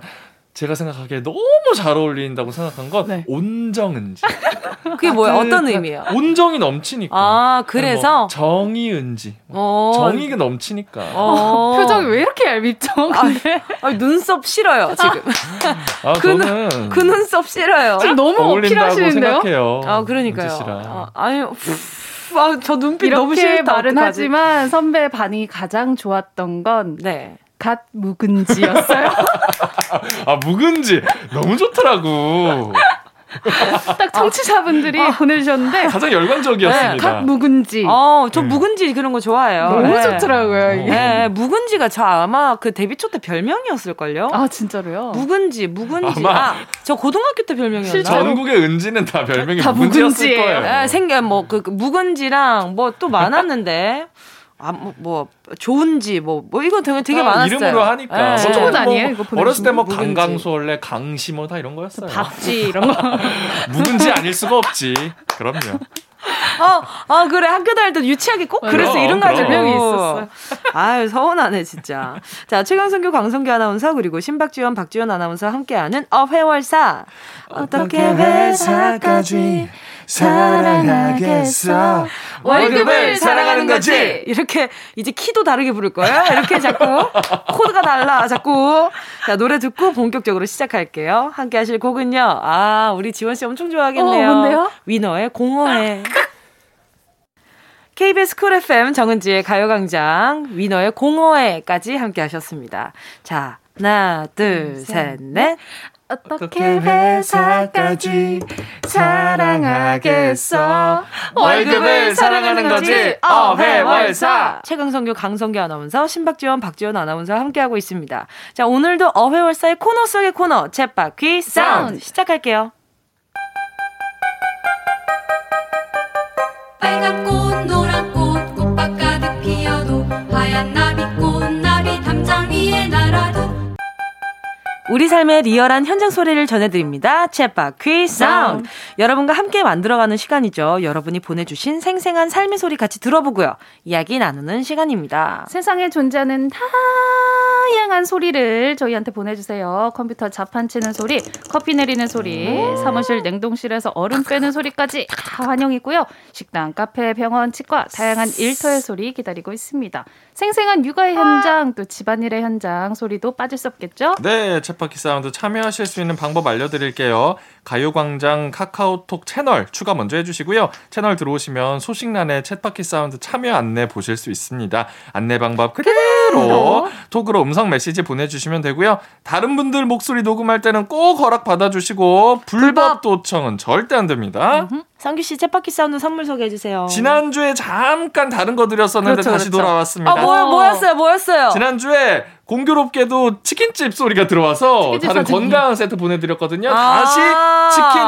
제가 생각하기에 너무 잘 어울린다고 생각한 건 네. 온정은지. 그게 뭐야? 어떤 의미예요? 온정이 넘치니까. 아, 그래서? 뭐 정이은지. 어. 정이가 넘치니까. 어. 표정이 왜 이렇게 얄밉죠? 근데 아, 눈썹 싫어요, 지금. 아, 그 눈- 저는 그 눈썹 싫어요. 지금 너무 어울린다고 어필하시는데요? 생각해요. 아, 그러니까요. 아, 아니, 아, 저 눈빛 너무 이렇게 싫다. 말은 어떡하지? 하지만 선배 반응이 가장 좋았던 건 네. 갓 묵은지였어요. 아, 묵은지. 너무 좋더라고. 딱 청취자분들이 보내주셨는데 가장 열광적이었습니다. 네, 갓 묵은지 어, 저 네. 묵은지 그런 거 좋아해요. 너무 네. 좋더라고요 이게. 네, 묵은지가 저 아마 그 데뷔 초 때 별명이었을걸요? 아 진짜로요? 묵은지, 묵은지. 아마- 아, 저 고등학교 때 별명이었나? 실제로? 전국의 은지는 다 별명이 다 묵은지였을 묵은지예요. 거예요. 네, 생겨 뭐그 그 묵은지랑 뭐 또 많았는데. 아, 뭐, 뭐, 좋은지, 뭐, 뭐, 이거 되게, 되게 다 많았어요. 이름으로 하니까. 네. 뭐뭐 아니에요, 이거 어렸을 때 뭐. 강강수원래 강시 뭐다 이런 거였어요. 박지 이런 거. 묵은지 아닐 수가 없지. 그럼요. 어, 아, 그래. 학교 다닐 때 유치하게 꼭. 그럼, 이름 가지고. 별명이 있었어요. 아유, 서운하네, 진짜. 자, 최강성규, 광성규 아나운서, 그리고 신박지원, 박지원 아나운서 함께하는 어회월사. 어떻게 회사까지 사랑하겠어. 월급을 사랑하는 거지. 이렇게 이제 키도 다르게 부를 거예요. 이렇게 자꾸 코드가 달라. 자꾸. 자, 노래 듣고 본격적으로 시작할게요. 함께 하실 곡은요. 아, 우리 지원 씨 엄청 좋아하겠네요. 어, 뭔데요? 위너의 공허해. KBS 쿨 FM 정은지의 가요광장 위너의 공허해까지 함께 하셨습니다. 자, 하나, 둘, 셋, 넷. 어떻게 회사까지 사랑하겠어? 월급을 사랑하는 거지. 어회월사. 최강성규, 강성규 아나운서, 신박지원, 박지원 아나운서 함께하고 있습니다. 자, 오늘도 어회월사의 코너 속의 코너, 쳇바퀴 사운드 시작할게요. 우리 삶의 리얼한 현장 소리를 전해드립니다. 쳇바퀴 사운드. 여러분과 함께 만들어가는 시간이죠. 여러분이 보내주신 생생한 삶의 소리 같이 들어보고요. 이야기 나누는 시간입니다. 세상에 존재하는 다양한 소리를 저희한테 보내주세요. 컴퓨터 자판 치는 소리, 커피 내리는 소리, 사무실 냉동실에서 얼음 빼는 소리까지 다 환영이고요. 식당, 카페, 병원, 치과, 다양한 일터의 소리 기다리고 있습니다. 생생한 육아의 현장, 또 집안일의 현장 소리도 빠질 수 없겠죠? 네, 쳇바퀴 사운드 참여하실 수 있는 방법 알려드릴게요. 가요광장 카카오톡 채널 추가 먼저 해주시고요. 채널 들어오시면 소식란에 쳇바퀴 사운드 참여 안내 보실 수 있습니다. 안내 방법 그대로 톡으로 음성 메시지 보내주시면 되고요. 다른 분들 목소리 녹음할 때는 꼭 허락 받아주시고 불법 도청은 절대 안 됩니다. 성규 씨 쳇바퀴 사운드 선물 소개해 주세요. 지난주에 잠깐 다른 거 드렸었는데 그렇죠, 다시 그렇죠. 돌아왔습니다. 아, 뭐, 뭐였어요, 뭐였어요? 지난주에 공교롭게도 치킨집 소리가 들어와서 치킨집 다른 선생님. 건강한 세트 보내드렸거든요. 아. 다시 치킨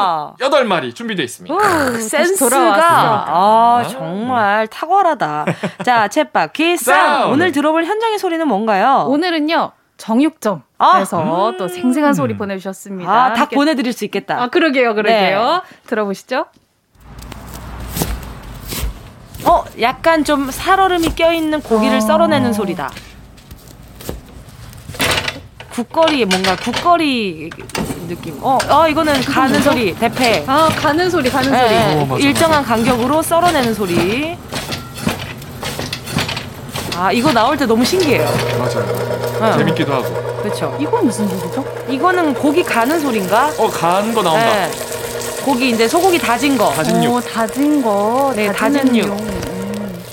8마리 준비되어 있습니다. 그 센스가 돌아왔습니다. 아 정말 탁월하다. 자 쳇바퀴 사운드 사운드. 오늘 들어볼 현장의 소리는 뭔가요? 오늘은요, 정육점에서 또 생생한 소리 보내주셨습니다. 아, 닭 함께- 보내드릴 수 있겠다. 아, 그러게요, 그러게요. 네. 들어보시죠. 어, 약간 좀 살얼음이 껴있는 고기를 어. 썰어내는 소리다. 국거리 뭔가 국거리 느낌. 어, 어 이거는 가는 소리 대패. 아, 가는 소리, 가는 소리. 네, 어, 맞아, 일정한 간격으로 썰어내는 소리. 아 이거 나올 때 너무 신기해요. 맞아요. 어. 재밌기도 하고. 그렇죠. 이건 무슨 소리죠? 이거는 고기 가는 소린가? 어, 간거 나온다. 네. 고기 이제 소고기 다진 거. 다진 육. 오, 다진 거. 네, 다진 육. 용. 음.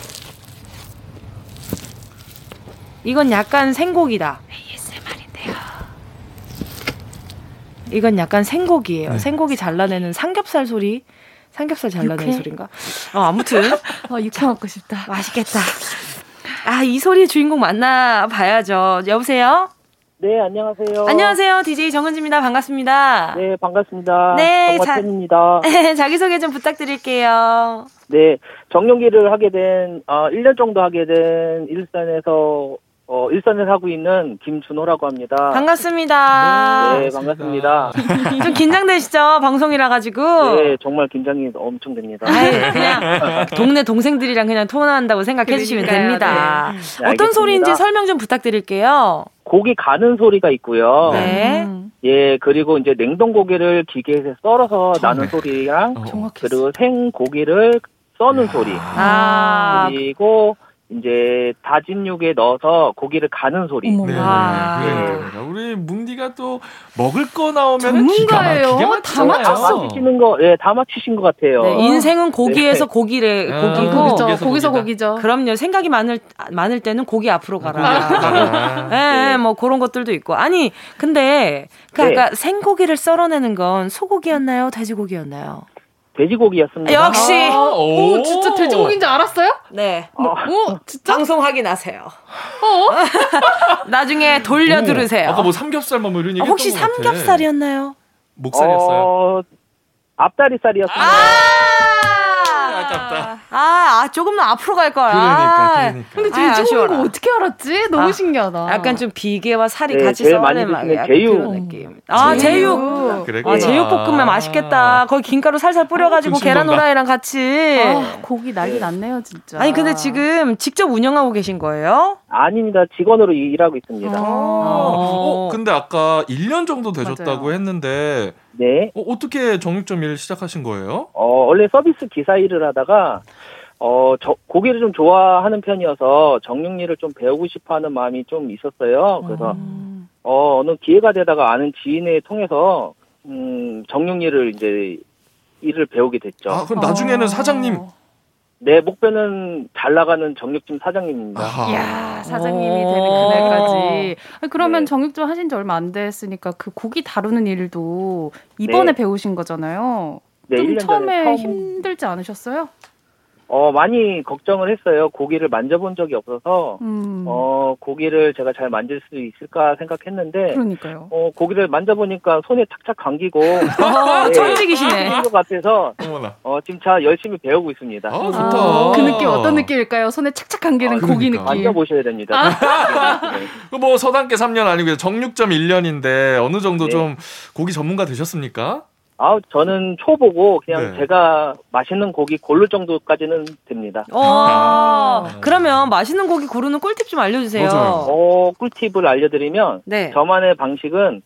이건 약간 생고기다. ASMR인데요. 이건 약간 생고기예요. 네. 생고기 잘라내는 삼겹살 소리. 삼겹살 잘라내는 육회? 소린가? 어, 아무튼 아, 육회 먹고 싶다. 맛있겠다. 아, 이 소리의 주인공 만나 봐야죠. 여보세요? 네, 안녕하세요. 안녕하세요. DJ 정은지입니다. 반갑습니다. 네, 반갑습니다. 네, 자- 정화천입니다. 자기소개 좀 부탁드릴게요. 네, 정년기를 하게 된, 어, 1년 정도 하게 된 일산에서, 어, 일산에 사고 있는 김준호라고 합니다. 반갑습니다. 네, 반갑습니다. 좀 긴장되시죠? 방송이라 가지고. 네, 정말 긴장이 엄청 됩니다. 아이, 그냥 동네 동생들이랑 그냥 통화한다고 생각해 주시면 됩니다. 네, 어떤 알겠습니다. 소리인지 설명 좀 부탁드릴게요. 고기 가는 소리가 있고요. 네. 음, 예, 그리고 이제 냉동 고기를 기계에서 썰어서 나는 소리랑, 어. 그리고 생 고기를 써는 소리. 아, 그리고 이제 다진 육에 넣어서 고기를 가는 소리. 어머. 네, 와. 그러니까 우리 뭉디가 또 먹을 거 나오면 기가 전문가예요. 막히게 다. 맞췄어. 맞히시는 거, 예, 다 맞히신 것 같아요. 네, 인생은 고기에서 네. 고기를 아, 고기고. 거기서 거기서 거기다. 거기죠. 그럼요. 생각이 많을 많을 때는 고기 앞으로 가라. 아, 예, 예, 뭐 그런 것들도 있고. 아니, 근데 그 네. 아까 생고기를 썰어내는 건 소고기였나요? 돼지고기였나요? 돼지고기였습니다. 역시. 아, 오, 진짜 돼지고기인 줄 알았어요? 네. 아, 오, 진짜? 방송 확인하세요. 어? 나중에 돌려 오, 들으세요. 아까 뭐 삼겹살 뭐 이런 얘기 아, 혹시. 삼겹살이었나요? 목살이었어요. 어, 앞다리살이었습니다. 아 깝다. 아, 아, 조금 더 앞으로 갈 걸. 그러니까, 아, 그러니까. 근데 아이, 돼지고기인 거 아쉬워라. 어떻게 알았지? 너무 아, 신기하다. 약간 좀 비계와 살이 네, 같이 제일 썰어낸 약간 제육. 느낌. 아, 제육. 아, 그래. 제육 볶음면 맛있겠다. 거기 김가루 살살 뿌려가지고 아, 계란. 후라이랑 같이. 아, 고기 난리 났네요, 진짜. 아니 근데 지금 직접 운영하고 계신 거예요? 아닙니다. 직원으로 일하고 있습니다. 아. 어, 근데 아까 1년 정도 되셨다고 맞아요. 했는데 네. 어, 어떻게 정육점 일 시작하신 거예요? 어, 원래 서비스 기사 일을 하다가, 어, 저, 고기를 좀 좋아하는 편이어서 정육일을 좀 배우고 싶어 하는 마음이 좀 있었어요. 그래서, 음. 어, 어느 기회가 되다가 아는 지인을 통해서, 음, 정육일을 이제, 일을 배우게 됐죠. 아, 그럼 나중에는 어. 사장님. 내 목표는 잘 나가는 정육점 사장님입니다. 이야, 사장님이 오. 되는 그날까지. 아니, 그러면 네. 정육점 하신 지 얼마 안 됐으니까 그 고기 다루는 일도 이번에 네. 배우신 거잖아요. 네, 좀 1년 처음에 처음, 힘들지 않으셨어요? 어, 많이 걱정을 했어요. 고기를 만져본 적이 없어서, 음. 어, 고기를 제가 잘 만질 수 있을까 생각했는데, 그러니까요. 어, 고기를 만져보니까 손에 착착 감기고, 어, 네. 천직이시네. 것 같아서, 어머나. 어, 지금 자 열심히 배우고 있습니다. 아, 아, 좋다. 그 느낌 어떤 느낌일까요? 손에 착착 감기는 아, 고기 그러니까. 느낌. 만져보셔야 됩니다. 네. 그뭐 서당계 3년 아니고 정육점 1년인데 어느 정도 네. 좀 고기 전문가 되셨습니까? 아, 저는 초보고, 그냥 네. 제가 맛있는 고기 고를 정도까지는 됩니다. 어, 아. 그러면 맛있는 고기 고르는 꿀팁 좀 알려주세요. 맞아요. 어, 꿀팁을 알려드리면, 네. 저만의 방식은,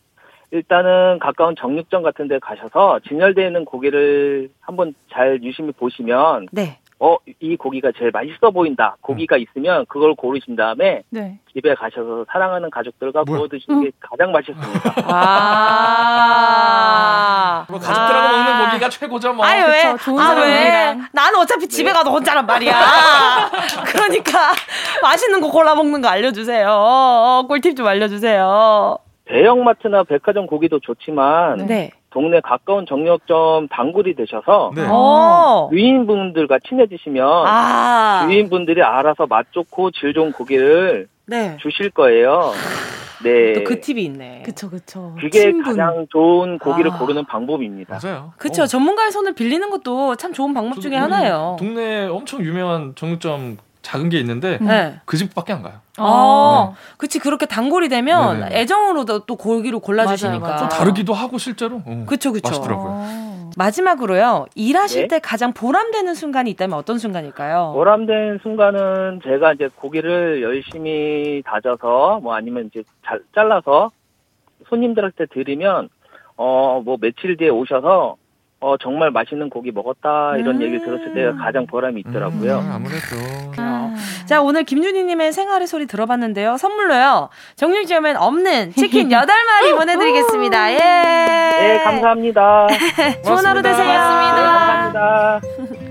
일단은 가까운 정육점 같은 데 가셔서 진열되어 있는 고기를 한번 잘 유심히 보시면, 네. 어, 이 고기가 제일 맛있어 보인다. 고기가 있으면 그걸 고르신 다음에 네. 집에 가셔서 사랑하는 가족들과 뭐야? 구워 드시는 게 가장 맛있습니다. 아. 뭐 가족들하고 아. 먹는 고기가 최고죠 뭐. 아유 왜? 그쵸, 좋은 아 왜? 나는 어차피 집에 가도 혼자란 말이야. 그러니까 맛있는 거 골라 먹는 거 알려 주세요. 어, 꿀팁 좀 알려 주세요. 대형마트나 백화점 고기도 좋지만 네. 동네 가까운 정육점 단골이 되셔서 네. 어. 유인분들과 친해지시면 아. 유인분들이 알아서 맛 좋고 질 좋은 고기를 네. 주실 거예요. 네. 또 그 팁이 있네. 그쵸, 그쵸. 그게 친분. 가장 좋은 고기를 아. 고르는 방법입니다. 맞아요. 그쵸. 어. 전문가의 손을 빌리는 것도 참 좋은 방법 중에 우리 하나예요. 동네 엄청 유명한 정육점 작은 게 있는데 네. 그 집밖에 안 가요. 어, 그치 그렇게 단골이 되면 네네. 애정으로도 또 고기를 골라주시니까 맞아요, 좀 다르기도 하고 실제로. 어, 그쵸 그쵸. 맛있더라고요. 마지막으로요 일하실 네. 때 가장 보람되는 순간이 있다면 어떤 순간일까요? 보람된 순간은 제가 이제 고기를 열심히 다져서 뭐 아니면 이제 잘 잘라서 손님들한테 드리면 어 뭐 며칠 뒤에 오셔서 어 정말 맛있는 고기 먹었다 이런 음. 얘기를 들었을 때가 가장 보람이 있더라고요. 음, 아무래도. 자 오늘 김윤희님의 생활의 소리 들어봤는데요. 선물로요. 정육점엔 없는 치킨 8 마리 보내드리겠습니다. 예. 네 감사합니다. 좋은 하루 되세요. 네, 감사합니다.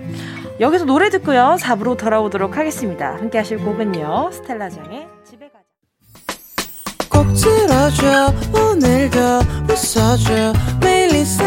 여기서 노래 듣고요. 4부로 돌아오도록 하겠습니다. 함께 하실 곡은요. 스텔라장의 집에 가자. 꼭 들어줘. 오늘도 웃어줘. 매일 일상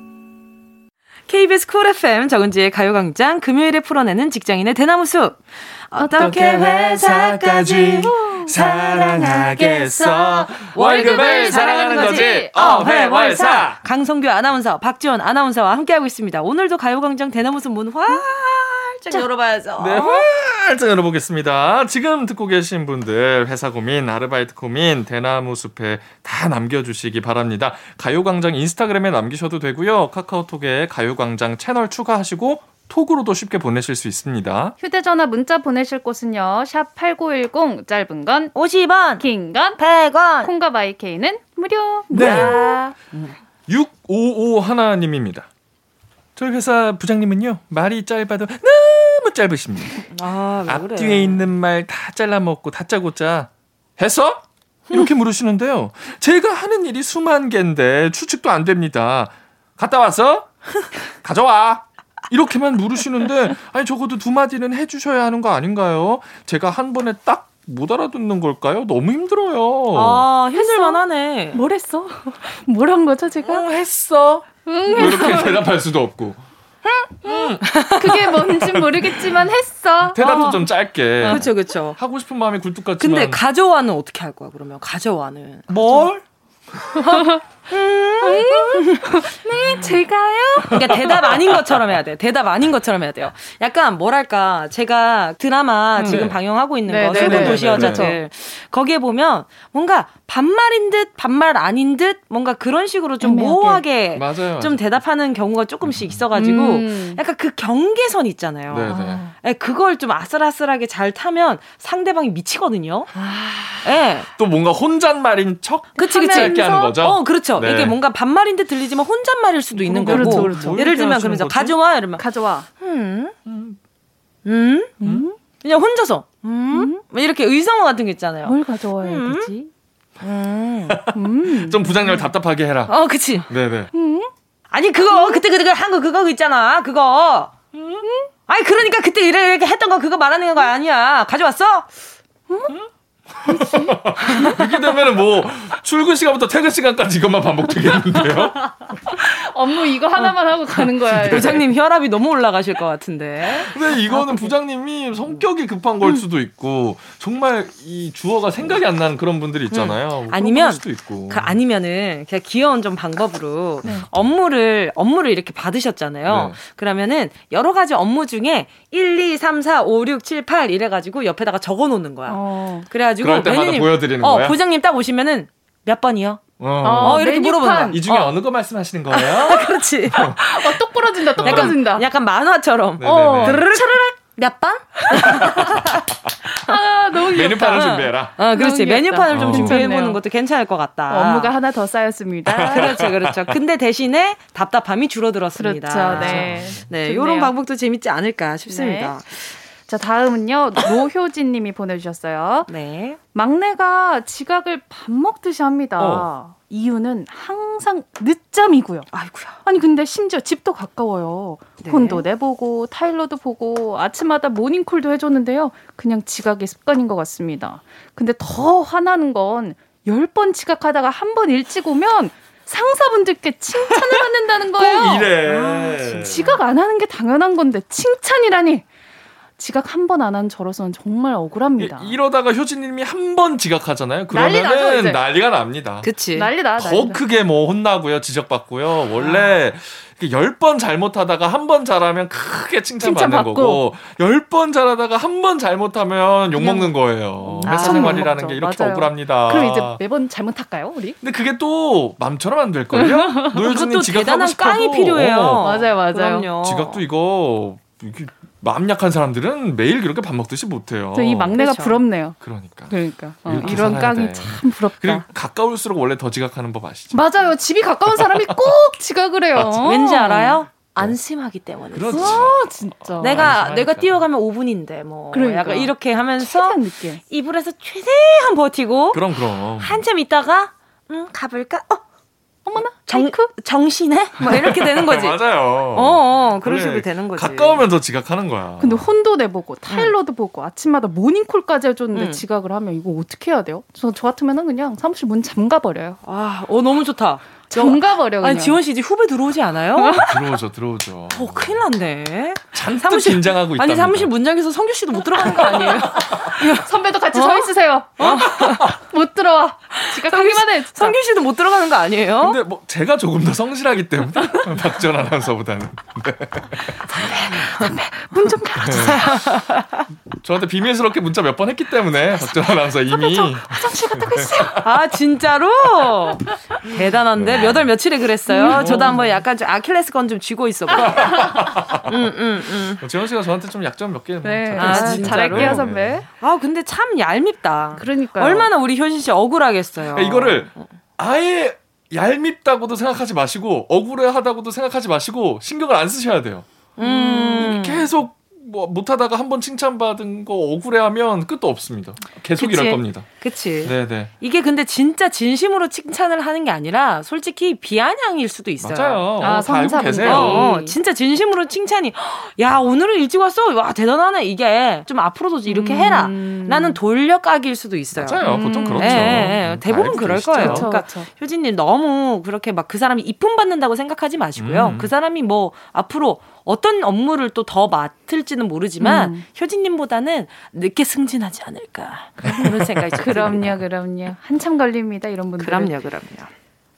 KBS 쿨 FM 정은지의 가요광장 금요일에 풀어내는 직장인의 대나무숲 어떻게 회사까지 사랑하겠어. 월급을 사랑하는 거지. 어회월사. 강성규 아나운서 박지원 아나운서와 함께하고 있습니다 오늘도 가요광장 대나무숲 문 활짝 열어봐야죠 네, 활짝 열어보겠습니다. 지금 듣고 계신 분들 회사 고민, 아르바이트 고민, 대나무 숲에 다 남겨주시기 바랍니다. 가요광장 인스타그램에 남기셔도 되고요. 카카오톡에 가요광장 채널 추가하시고 톡으로도 쉽게 보내실 수 있습니다. 휴대전화 문자 보내실 곳은요. 샵 8910 짧은 건 50원 긴 건 100원 콩과 마이케이는 무료. 네. 655 하나님입니다. 저희 회사 부장님은요 말이 짧아도 너무 짧으십니다. 아, 왜 그래? 앞뒤에 있는 말 다 잘라 먹고 다짜고짜 했어? 이렇게 물으시는데요. 제가 하는 일이 수만 개인데 추측도 안 됩니다. 갔다 왔어? 가져와. 이렇게만 물으시는데 아니 적어도 두 마디는 해주셔야 하는 거 아닌가요? 제가 한 번에 딱 못 알아듣는 걸까요? 너무 힘들어요. 아 힘들만 하네 뭘 했어? 뭘 한 거죠, 제가? 했어. 응, 이렇게 대답할 수도 없고. 그게 뭔진 모르겠지만 했어. 대답도 어. 좀 짧게. 그쵸 그쵸. 하고 싶은 마음이 굴뚝 같지만. 근데 가져와는 어떻게 할 거야 그러면? 가져와는. 뭘? 네, 제가요? 그러니까 대답 아닌 것처럼 해야 돼. 대답 아닌 것처럼 해야 돼요. 약간 뭐랄까 제가 드라마 지금 네. 방영하고 있는 네, 거 네, 술국 네, 도시 네, 여자들 거기에 보면 뭔가 반말인 듯 반말 아닌 듯 뭔가 그런 식으로 좀 애매하게. 모호하게 맞아요. 좀 대답하는 경우가 조금씩 있어가지고 음. 약간 그 경계선 있잖아요. 네네. 예, 그걸 좀 아슬아슬하게 잘 타면 상대방이 미치거든요. 예. 또 뭔가 혼잣말인 척 그치, 그치. 짧게 하는 거죠. 어, 그렇죠. 네. 이게 뭔가 반말인 듯 들리지만 혼잣말일 수도 있는 거고. 그렇죠, 그렇죠. 뭘 예를 들면 얘기하시는 그러면서 거지? 가져와 이러면 가져와. 음. 음? 음? 그냥 혼자서 음? 뭐 이렇게 의성어 같은 게 있잖아요. 뭘 가져와야 음? 되지? 음. 음. 좀 부장님을 답답하게 해라. 어, 그치. 네네. 아니 그거 그때 그때 한거 그거 있잖아. 그거. 아니 그러니까 그때 이렇게 이렇게 했던 거 그거 말하는 거 아니야. 가져왔어? 이렇게 되면은 뭐 출근 시간부터 퇴근 시간까지 이것만 반복되겠는데요. 업무 이거 하나만 하고 가는 거야. 부장님 혈압이 너무 올라가실 것 같은데. 근데 이거는 부장님이 성격이 급한 걸 수도 있고 정말 이 주어가 생각이 안 나는 그런 분들이 있잖아요. 뭐 아니면 걸 수도 있고. 그 아니면은 그냥 귀여운 좀 방법으로 업무를 업무를 이렇게 받으셨잖아요. 네. 그러면은 여러 가지 업무 중에 1, 2, 3, 4, 5, 6, 7, 8 이래 가지고 옆에다가 적어 놓는 거야. 어. 그래 가지고 그럴 때마다 매니저님, 보여드리는 어, 거야? 부장님 딱 오시면은 몇 번이요? 어. 어, 이렇게 메뉴판. 물어보는 거야. 이 중에 어. 어. 느거 말씀하시는 거예요? 그렇지. 어, 똑 부러진다, 똑 부러진다. 약간 만화처럼. 네네네. 어, 드르륵 차르륵 몇 번? 아, 너무 귀엽다. 메뉴판을 준비해라. 어, 그렇지. 메뉴판을 좀 어. 준비해 보는 괜찮네요. 것도 괜찮을 것 같다. 업무가 하나 더 쌓였습니다. 그렇죠, 그렇죠. 근데 대신에 답답함이 줄어들었습니다. 그렇죠, 네. 네, 좋네요. 요런 방법도 재밌지 않을까 싶습니다. 자, 다음은요. 노효진 님이 보내주셨어요. 네. 막내가 지각을 밥 먹듯이 합니다. 어. 이유는 항상 늦잠이고요. 아이고야. 아니 근데 심지어 집도 가까워요. 네. 혼도 내보고 타일러도 보고 아침마다 모닝콜도 해줬는데요. 그냥 지각의 습관인 것 같습니다. 근데 더 화나는 건열번 지각하다가 한 번 일찍 오면 상사분들께 칭찬을 받는다는 거예요. 꼭 이래. 지각 안 하는 게 당연한 건데 칭찬이라니. 지각 한 번 안 한 저로서는 정말 억울합니다. 이- 이러다가 효진님이 한 번 지각하잖아요. 난리 그러면은 이제. 난리가 납니다. 그치. 난리다. 더 난리다. 크게 뭐 혼나고요, 지적받고요. 원래 열번 잘못하다가 한 번 잘하면 크게 칭찬받는 칭찬받고. 거고 열번 잘하다가 한 번 잘못하면 욕 먹는 거예요. 아, 회사 생활이라는. 게 이렇게 맞아요. 억울합니다. 그럼 이제 매번 잘못할까요, 우리? 근데 그게 또 맘처럼 안 될 걸요? 노효진님 그것도 지각하고 대단한 싶어도 깡이 필요해요. 어. 맞아요, 맞아요. 그럼요. 지각도 이거 이게 마음 약한 사람들은 매일 그렇게 밥 먹듯이 못해요. 저이 막내가 그렇죠. 부럽네요. 그러니까. 그러니까 어, 이런 깡이 돼. 참 부럽다. 그리고 가까울수록 원래 더 지각하는 법 아시죠? 맞아요. 집이 가까운 사람이 꼭 지각을 해요. 맞아. 왠지 알아요? 안심하기 때문에. 그렇지. 아, 진짜. 내가 안심하니까. 내가 뛰어가면 5분인데 뭐 그러니까. 약간 이렇게 하면서. 이불에서 최대한 버티고 그럼 그럼. 한참 있다가 음 가볼까? 어 어머나, 정? 정신에? 막 이렇게 되는 거지. 어, 맞아요. 어, 그런 그래. 식으로 되는 거지. 가까우면 더 지각하는 거야. 근데 혼도 내보고 타일러도 보고 아침마다 모닝콜까지 해줬는데 음. 지각을 하면 이거 어떻게 해야 돼요? 저, 저 같으면은 그냥 사무실 문 잠가버려요. 아, 어 너무 좋다. 잠가버려 그냥. 아니 지원 씨 이제 후배 들어오지 않아요? 들어오죠, 들어오죠. 어 큰일 났네. 잔뜩 사무실- 긴장하고 있다. 아니 사무실 문장에서 성규 씨도 못 들어가는 거 아니에요? 선배도 같이 서 있으세요. 어? 못 들어와. 지각하기만 해. 진짜. 성규 씨도 못 들어가는 거 아니에요? 근데 뭐 제가 조금 더 성실하기 때문에 박전 아나운서보다는 문좀 열어주세요. 저한테 비밀스럽게 문자 몇 번 했기 때문에 박전 아나운서 이미 화장실 갔다 오겠어요. 아 진짜로 대단한데 네. 몇월 며칠에 그랬어요. 저도 한번 약간 좀 아킬레스 건 좀 쥐고 있어. 응응응. 뭐 재원 씨가 저한테 좀 약점 몇 개 네. 아, 아, 진짜로? 잘할게요, 선배. 아 근데 참 얄밉다. 그러니까요. 얼마나 우리 효진 씨 억울하겠어요. 그러니까 이거를 아예 얄밉다고도 생각하지 마시고 억울해하다고도 생각하지 마시고 신경을 안 쓰셔야 돼요. 음. 계속 뭐 못하다가 한 번 칭찬받은 거 억울해하면 끝도 없습니다. 계속 그치. 이럴 겁니다. 그치. 네네. 이게 근데 진짜 진심으로 칭찬을 하는 게 아니라 솔직히 비아냥일 수도 있어요. 맞아요. 아, 어, 다 알고 성사분들. 계세요. 어, 어, 진짜 진심으로 칭찬이 야 오늘은 일찍 왔어 와 대단하네 이게 좀 앞으로도 이렇게 해라 음. 나는 돌려까기일 수도 있어요 맞아요. 보통 그렇죠. 예, 예, 예. 대부분 알고 그럴 계시죠. 거예요 그쵸, 그러니까 그쵸. 효진님 너무 그렇게 막 그 사람이 이쁨 받는다고 생각하지 마시고요 음. 그 사람이 뭐 앞으로 어떤 업무를 또 더 맡을지는 모르지만 음. 효진님보다는 늦게 승진하지 않을까 그런 생각이. 그럼요, 그럼요. 한참 걸립니다, 이런 분들. 그럼요, 그럼요.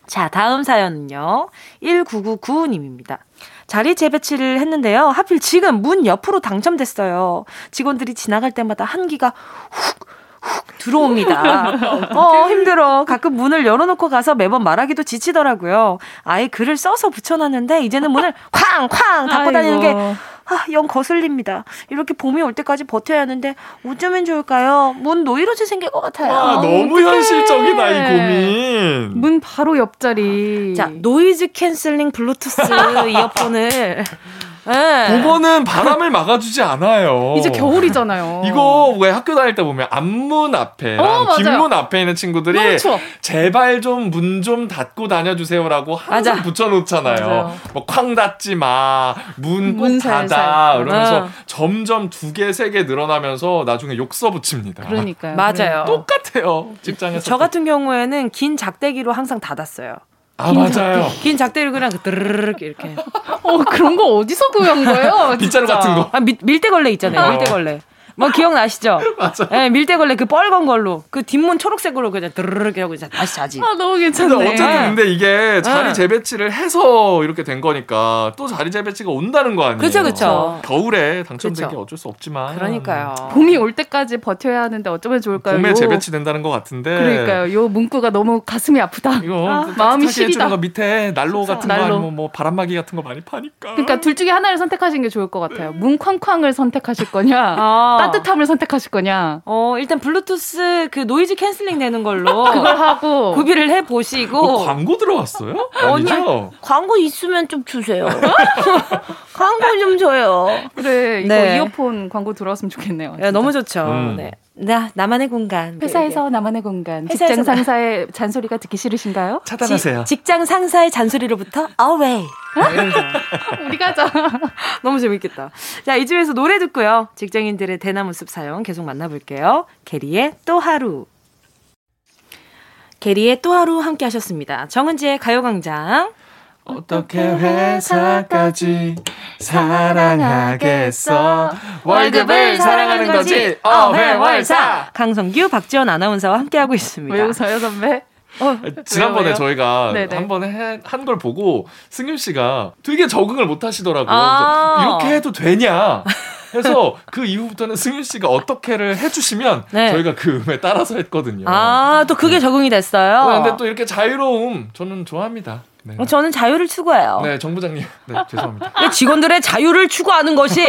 자, 다음 사연은요. 1999님입니다. 자리 재배치를 했는데요. 하필 지금 문 옆으로 당첨됐어요. 직원들이 지나갈 때마다 한기가 훅, 훅 들어옵니다. 어, 힘들어. 가끔 문을 열어놓고 가서 매번 말하기도 지치더라고요. 아예 글을 써서 붙여놨는데, 이제는 문을 쾅! 쾅! 닫고 다니는 게. 아, 영 거슬립니다. 이렇게 봄이 올 때까지 버텨야 하는데, 어쩌면 좋을까요? 문 노이로제 생길 것 같아요. 아, 너무 현실적이다 이 고민. 문 바로 옆자리. 자, noise canceling 블루투스 이어폰을. 예. 그거는 바람을 막아주지 않아요. 이제 겨울이잖아요. 이거 왜 학교 다닐 때 보면 앞문 앞에랑 어, 맞아요. 뒷문 앞에 있는 친구들이. 제발 좀 문 좀 닫고 다녀주세요라고 항상 맞아. 붙여놓잖아요. 뭐 쾅 닫지 마, 문 꼭 문 닫아. 이러면서 어. 점점 두 개, 세 개 늘어나면서 나중에 욕 써 붙입니다. 그러니까요. 맞아요. 똑같아요. 직장에서. 저 같은 경우에는 긴 작대기로 항상 닫았어요. 아 맞아요. 긴 작대기를 그냥 드르륵 이렇게. 어, 그런 거 어디서 구한 거예요? 빗자루. 같은 거. 아, 밀, 밀대걸레 있잖아요. 어. 밀대걸레. 뭐 기억나시죠? 맞아. 예, 밀대걸레 그 뻘건 걸로 그 뒷문 초록색으로 그냥 드르륵 하고 이제 다시 자지. 아, 너무 근데 괜찮네. 어쨌든 근데 이게 자리 네. 재배치를 해서 이렇게 된 거니까 또 자리 재배치가 온다는 거 아니에요? 그쵸, 그쵸. 겨울에 당첨된 그쵸. 게 어쩔 수 없지만 그러니까요. 봄이 올 때까지 버텨야 하는데 어쩌면 좋을까요? 봄에 요- 재배치 된다는 것 같은데 그러니까요. 요 문구가 너무 가슴이 아프다. 이거 아, 마음이 시리다. 거 밑에 난로 같은 거 난로. 아니면 뭐 바람막이 같은 거 많이 파니까 그러니까 둘 중에 하나를 선택하시는 게 좋을 것 같아요. 문 쾅쾅을 선택하실 거냐, 아. 따뜻함을 선택하실 거냐? 어, 일단 블루투스 그 noise canceling 되는 걸로 그걸 하고 구비를 해 보시고 뭐 광고 들어왔어요? 아니죠? 광고 있으면 좀 주세요. 광고 좀 줘요. 그래 이거 네. 이어폰 광고 들어왔으면 좋겠네요. 야, 너무 좋죠. 음. 네. 나 나만의 공간. 회사에서 나만의 공간, 회사에서 직장 상사의 잔소리가 듣기 싫으신가요? 차단하세요. 직장 상사의 잔소리로부터 away. 우리가 하자. 너무 재밌겠다. 자, 이쯤에서 노래 듣고요. 직장인들의 대나무 숲 사연 계속 만나볼게요. 게리의 또 하루. 게리의 또 하루 함께 하셨습니다. 정은지의 가요광장. 어떻게 회사까지 사랑하겠어 월급을 사랑하는 거지 어회월사 강성규, 박지원 아나운서와 함께하고 있습니다. 왜 웃어요 선배? 어, 지난번에 왜요? 저희가. 한 번에 한걸 보고 승윤 씨가 되게 적응을 못 하시더라고요. 아. 이렇게 해도 되냐? 해서 그 이후부터는 승윤 씨가 어떻게를 해주시면 네. 저희가 그 음에 따라서 했거든요. 아, 또 그게 적응이 됐어요. 어, 근데 또 이렇게 자유로움 저는 좋아합니다. 네, 어, 저는 자유를 추구해요. 네 정부장님, 네 죄송합니다. 직원들의 자유를 추구하는 것이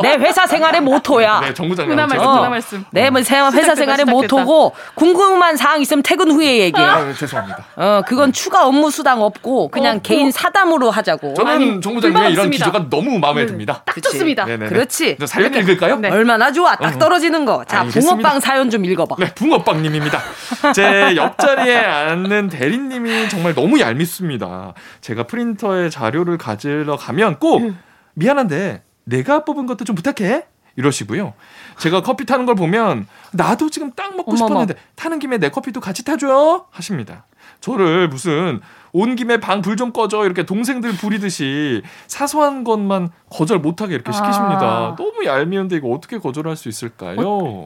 내 회사 생활의 모토야. 네 정부장님. 훈화 말씀, 어. 훈화 말씀. 내 뭐, 세- 회사 시작됐다, 생활의 시작됐다. 모토고 궁금한 사항 있으면 퇴근 후에 얘기해. 아, 네, 죄송합니다. 어, 그건 추가 업무 수당 없고 그냥 어, 개인 어. 사담으로 하자고. 저는 정부장님의 이런. 기조가 너무 마음에 듭니다. 딱 그치. 좋습니다. 네네. 그렇지. 살려 읽을까요? 네. 얼마나 좋아. 딱 떨어지는 거. 자. 붕어빵 사연 좀 읽어봐. 네, 붕어빵님입니다. 제 옆자리에 앉는 대리님이 정말 너무 얄밉습니다. 제가 프린터에 자료를 가지러 가면 꼭 음. 미안한데 내가 뽑은 것도 좀 부탁해. 이러시고요. 제가 커피 타는 걸 보면 나도 지금 딱 먹고 어머머. 싶었는데 타는 김에 내 커피도 같이 타줘 하십니다. 저를 무슨 온 김에 방 불 좀 꺼줘 이렇게 동생들 부리듯이 사소한 것만 거절 못하게 이렇게 시키십니다. 아. 너무 얄미운데 이거 어떻게 거절할 수 있을까요?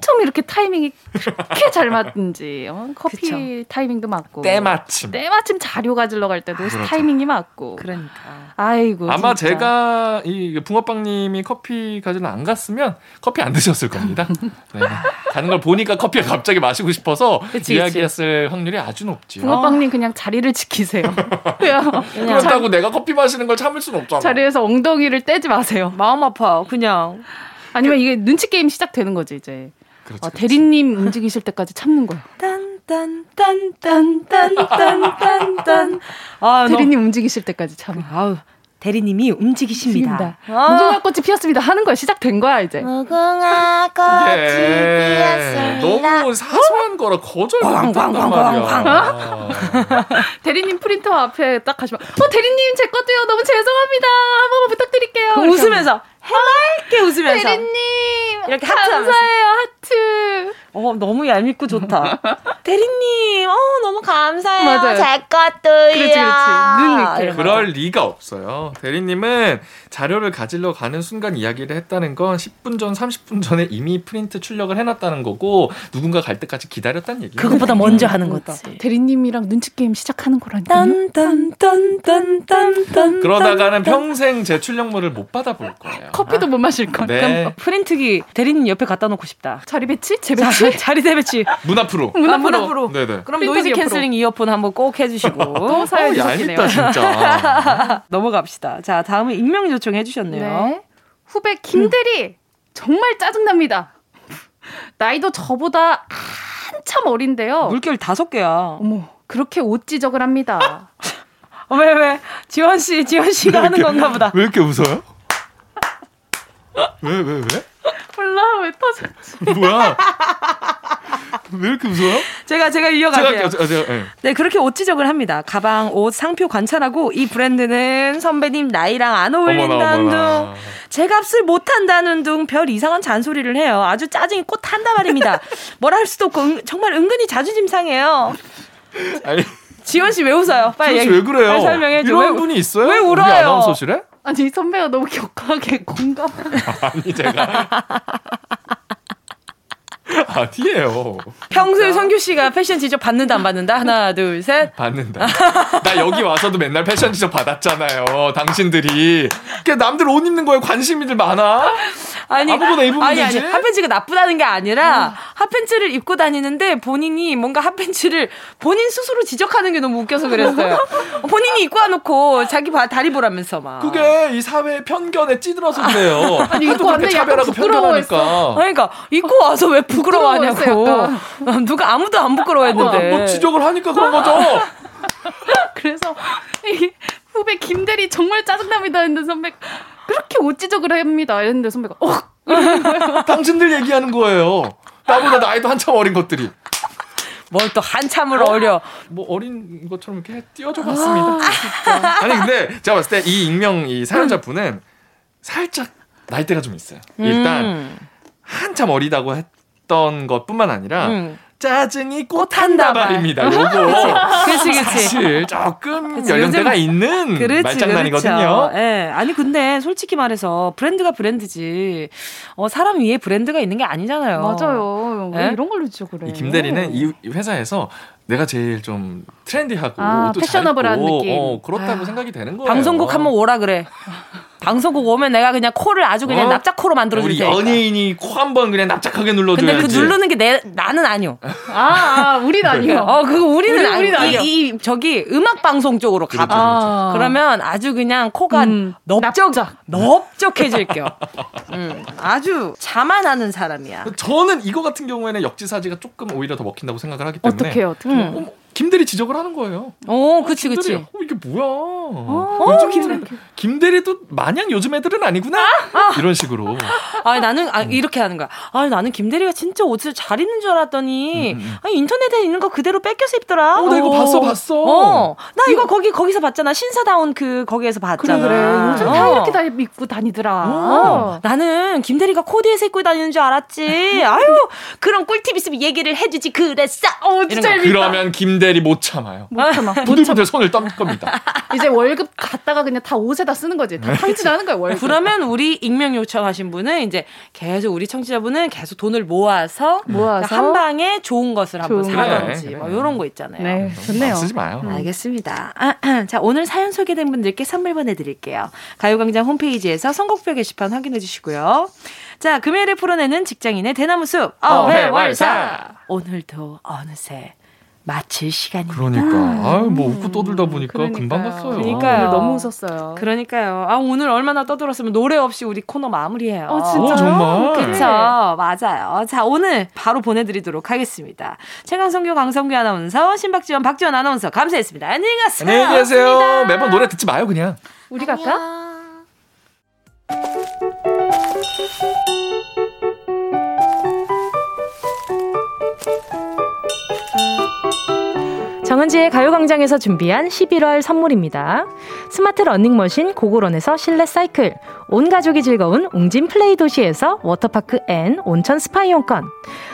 처음 이렇게 타이밍이 그렇게 잘 맞는지 어? 커피 그쵸. 타이밍도 맞고 때마침. 때마침 자료 가지러 갈 때도 그렇죠. 타이밍이 맞고 그러니까. 아이고 아마 진짜. 제가 이 붕어빵님이 커피 가지러 안 갔으면 커피 안 드셨을 겁니다. 네. 가는 걸 보니까 커피를 갑자기 마시고 싶어서 그치, 이야기했을 확률이 아주 높지요. 붕어빵님 그냥 자리를 지키세요. 그냥 그렇다고 내가 커피 마시는 걸 참을 순 없잖아. 자리에서 엉덩이를 떼지 마세요. 마음 아파. 그냥. 아니면 이게 눈치 게임 시작되는 거지 이제. 그렇지, 아, 그렇지. 대리님 움직이실 때까지 참는 거야. 딴딴딴딴딴딴딴. 아, 너- 대리님 움직이실 때까지 참아. 아우, 대리님이 움직이십니다. 무궁화 꽃이 피었습니다 하는 거야 시작된 거야 이제. 무궁화 예. 너무 사소한 거라 거절 못한단 말이야. 대리님 프린터 앞에 딱 가시면 어 대리님 제 것도요 너무 죄송합니다 한 번만 부탁드릴게요. 그 웃으면서 해맑게 웃으면서 대리님 이렇게 하트. 감사해요 하트. 어 너무 얄밉고 좋다. 대리님, 어 너무 감사해요. 맞아요. 제 것도요. 그렇지, 그렇지. 눈 이렇게. 그럴 리가 없어요. 대리님은 자료를 가지러 가는 순간 이야기를 했다는 건 10분 전, 30분 전에 이미 프린트 출력을 해놨다는 거고 누군가 갈 때까지 기다렸다는 얘기예요. 그것보다 먼저 하는 거지. 대리님이랑 눈치 게임 시작하는 거라니까요. 딴딴딴딴딴딴. 그러다가는 평생 제 출력물을 못 받아볼 거예요. 커피도 못 마실 거. 네. 그럼 프린트기 대리님 옆에 갖다 놓고 싶다. 자리 배치? 재배치? 자, 자리 재배치. 문 앞으로. 문 아, 앞으로. 문 앞으로. 네네. 그럼 프린터기 noise. canceling 이어폰 한번 꼭 해주시고 또 사연이 어, 섞이네요. 얄밉다 진짜. 넘어갑시다. 자 다음에 익명 요청해 주셨네요. 네. 후배 김대리 정말 짜증납니다. 나이도 저보다 한참 어린데요. 물결 다섯 개야. 어머 그렇게 옷 지적을 합니다. 어, 왜 왜? 지원 씨, 지원 씨가 하는 건가 보다. 왜 이렇게 웃어요? 왜, 왜, 왜? 몰라 왜 터졌지? 뭐야? 왜 이렇게 웃어요? 제가 제가 이어갈게요. 제가, 제가, 예. 네, 그렇게 옷 지적을 합니다. 가방, 옷, 상표 관찰하고 이 브랜드는 선배님 나이랑 안 어울린다는 둥, 제 값을 못 한다는 둥, 별 이상한 잔소리를 해요. 아주 짜증이 꽃 한다 말입니다. 뭐라 할 수도 없고 은- 정말 은근히 자존심 상해요. 아니, 지원 씨 왜 웃어요? 빨리 도대체 얘기- 왜 그래요? 빨리 설명해 줘. 이런 왜, 분이 있어요? 왜 울어요? 아나운서실에? 아니 선배가 너무 격하게 공감. 아니, 제가. 아니에요. 평소에 성규 씨가 패션 지적 받는다 안 받는다? 하나, 둘, 셋. 받는다. 나 여기 와서도 맨날 패션 지적 받았잖아요. 당신들이. 그 남들 옷 입는 거에 관심이들 많아? 아니, 아무거나 입으면 아니, 되지? 아니, 핫팬츠가 나쁘다는 게 아니라, 핫팬츠를 입고 다니는데 본인이 뭔가 핫팬츠를 본인 스스로 지적하는 게 너무 웃겨서 그랬어요. 본인이 입고 와놓고 자기 바, 다리 보라면서 막. 그게 이 사회 편견에 찌들어서 그래요. 아니, 입고 왔는데 약간 차별하고 부끄러워했어. 편견하니까. 그러니까 입고 와서 왜 부끄러워하냐고. 부끄러워했어, 누가 아무도 안 부끄러워했는데. 뭐 지적을 하니까 그런 거죠. 그래서 이 후배 김대리 정말 짜증납니다 했는데 선배 그렇게 옷 지적을 합니다 했는데 선배가 어 당신들 얘기하는 거예요. 나보다 나이도 한참 어린 것들이. 뭘 또 한참을 어 려. 뭐 어린 것처럼 이렇게 띄워줘 봤습니다. 아 니 근데 제가 봤을 때 이 익명 이 사연자 분은 살짝 나이대가 좀 있어요. 일단 음. 한참 어리다고 했 던 것뿐만 아니라 음. 짜증이 꽃한다발입니다. 요거 그치, 그치. 사실 조금 그치, 연령대가 요즘- 있는 그렇지, 말장난이거든요. 그렇죠. 예. 아니 근데 솔직히 말해서 브랜드가 브랜드지. 어 사람 위에 브랜드가 있는 게 아니잖아요. 맞아요 왜 예? 이런 걸로 지적을 해이 김대리는 이 회사에서 내가 제일 좀 트렌디하고 아, 패셔너블한 느낌. 어, 그렇다고 아, 생각이 되는 거예요. 방송국 한번 오라 그래. 방송국 오면 내가 그냥 코를 아주 그냥 어? 납작코로 만들어 줄 우리 테니까. 연예인이 코 한 번 그냥 납작하게 눌러 줘야지. 근데 그 누르는 게 내 나는 아니요. 아, 아 우린 아니요 어 그거 우리는 우리- 아니. 우리는 아니요. 이, 이 저기 음악 방송 쪽으로 가봐. 그렇죠, 그렇죠. 그러면 아주 그냥 코가 음, 넓적 넓적해질 겨. 음, 아주 자만하는 사람이야. 저는 이거 같은 경우에는 역지사지가 조금 오히려 더 먹힌다고 생각을 하기 때문에 어떻게 어떻게 음. 김대리 지적을 하는 거예요. 어, 그치 김대리, 그치. 어, 이게 뭐야? 어, 요즘 김대리. 김대리도 마냥 요즘 애들은 아니구나. 이런 식으로. 아니 나는 아, 이렇게 하는 거야. 아니 나는 김대리가 진짜 옷을 잘 입는 줄 알았더니 음, 음. 아니 인터넷에 있는 거 그대로 뺏겨서 입더라. 어, 나 이거 봤어, 봤어. 어, 나 이거 거기 거기서 봤잖아. 신사다운 그 거기에서 그래 봤잖아. 그래 요즘 다 어. 이렇게 다 입고 다니더라 어, 나는 김대리가 코디에서 입고 다니는 줄 알았지. 아유, 그런 꿀팁 있으면 얘기를 해주지 그랬어. 어 진짜 재밌다 그러면 김대리 못 참아요. 못 참아 부들부들 손을 떤 겁니다. 이제 월급 갖다가 그냥 다 옷에다 쓰는 거지 다 탕진하는 거야 월급 그러면 우리 익명 요청하신 분은 이제 계속 우리 청취자분은 계속 돈을 모아서 모아서 한 방에 좋은 것을 한번 좋은 사든지 뭐. 이런 거 있잖아요. 네 좋네요 쓰지 마요. 알겠습니다. 아, 자, 오늘 사연 소개된 분들께 선물 보내드릴게요. 가요광장 홈페이지에서 선곡표 게시판 확인해 주시고요. 자, 금요일에 풀어내는 직장인의 대나무 숲. 어회월사. 오늘도 어느새 마칠 시간입니다. 그러니까 아유 뭐 웃고 떠들다 보니까 그러니까요. 금방 갔어요. 그러니까요. 오늘 너무 웃었어요 그러니까요. 아, 오늘 얼마나 떠들었으면 노래 없이 우리 코너 마무리해요. 어, 진짜요? 어, 정말. 그쵸. 맞아요. 자, 오늘 바로 보내드리도록 하겠습니다. 최강성규, 강성규 아나운서, 신박지원, 박지원 아나운서, 감사했습니다. 안녕히 가세요. 안녕히 계세요. 매번 노래 듣지 마요 그냥. 우리 갈까? 정은지의 가요광장에서 준비한 11월 선물입니다. 스마트 러닝머신 고고런에서 실내 사이클, 온 가족이 즐거운 웅진 플레이 도시에서 워터파크 and 온천 스파 이용권,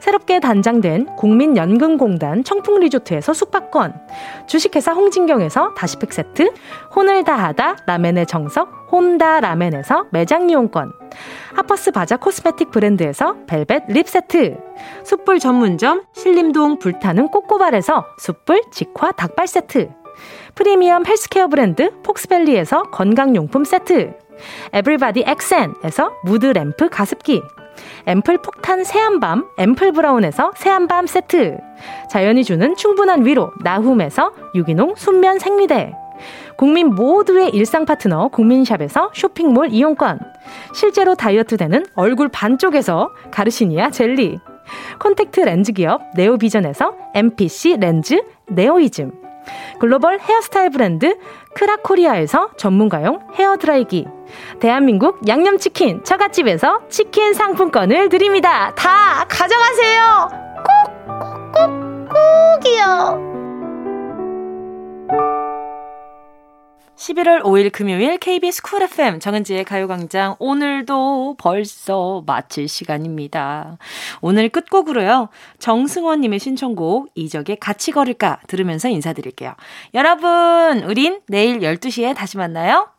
새롭게 단장된 국민연금공단 청풍리조트에서 숙박권, 주식회사 홍진경에서 다시팩 세트, 혼을 다하다 라멘의 정석 혼다 라멘에서 매장 이용권, 하퍼스 바자 cosmetic 브랜드에서 벨벳 lip 세트, 숯불 전문점 신림동 불타는 꼬꼬발에서 숯불 직화 닭발 세트, 프리미엄 헬스케어 브랜드 폭스밸리에서 건강용품 세트, 에브리바디 엑센에서 무드 램프 가습기, 앰플 폭탄 새한밤 앰플 브라운에서 새한밤 세트, 자연이 주는 충분한 위로 나훔에서 유기농 순면 생리대, 국민 모두의 일상 파트너 국민샵에서 쇼핑몰 이용권, 실제로 다이어트 되는 얼굴 반쪽에서 가르시니아 젤리, 콘택트 렌즈 기업 네오비전에서 MPC 렌즈 네오이즘, 글로벌 헤어스타일 브랜드 크라코리아에서 전문가용 헤어드라이기, 대한민국 양념치킨 처갓집에서 치킨 상품권을 드립니다. 다 가져가세요. 꼭, 꼭, 꼭, 꼭이요. 11월 5일 금요일 KBS 쿨 FM 정은지의 가요광장 오늘도 벌써 마칠 시간입니다. 오늘 끝곡으로요. 정승원님의 신청곡 이적의 같이 걸을까 들으면서 인사드릴게요. 여러분 우린 내일 12시에 다시 만나요.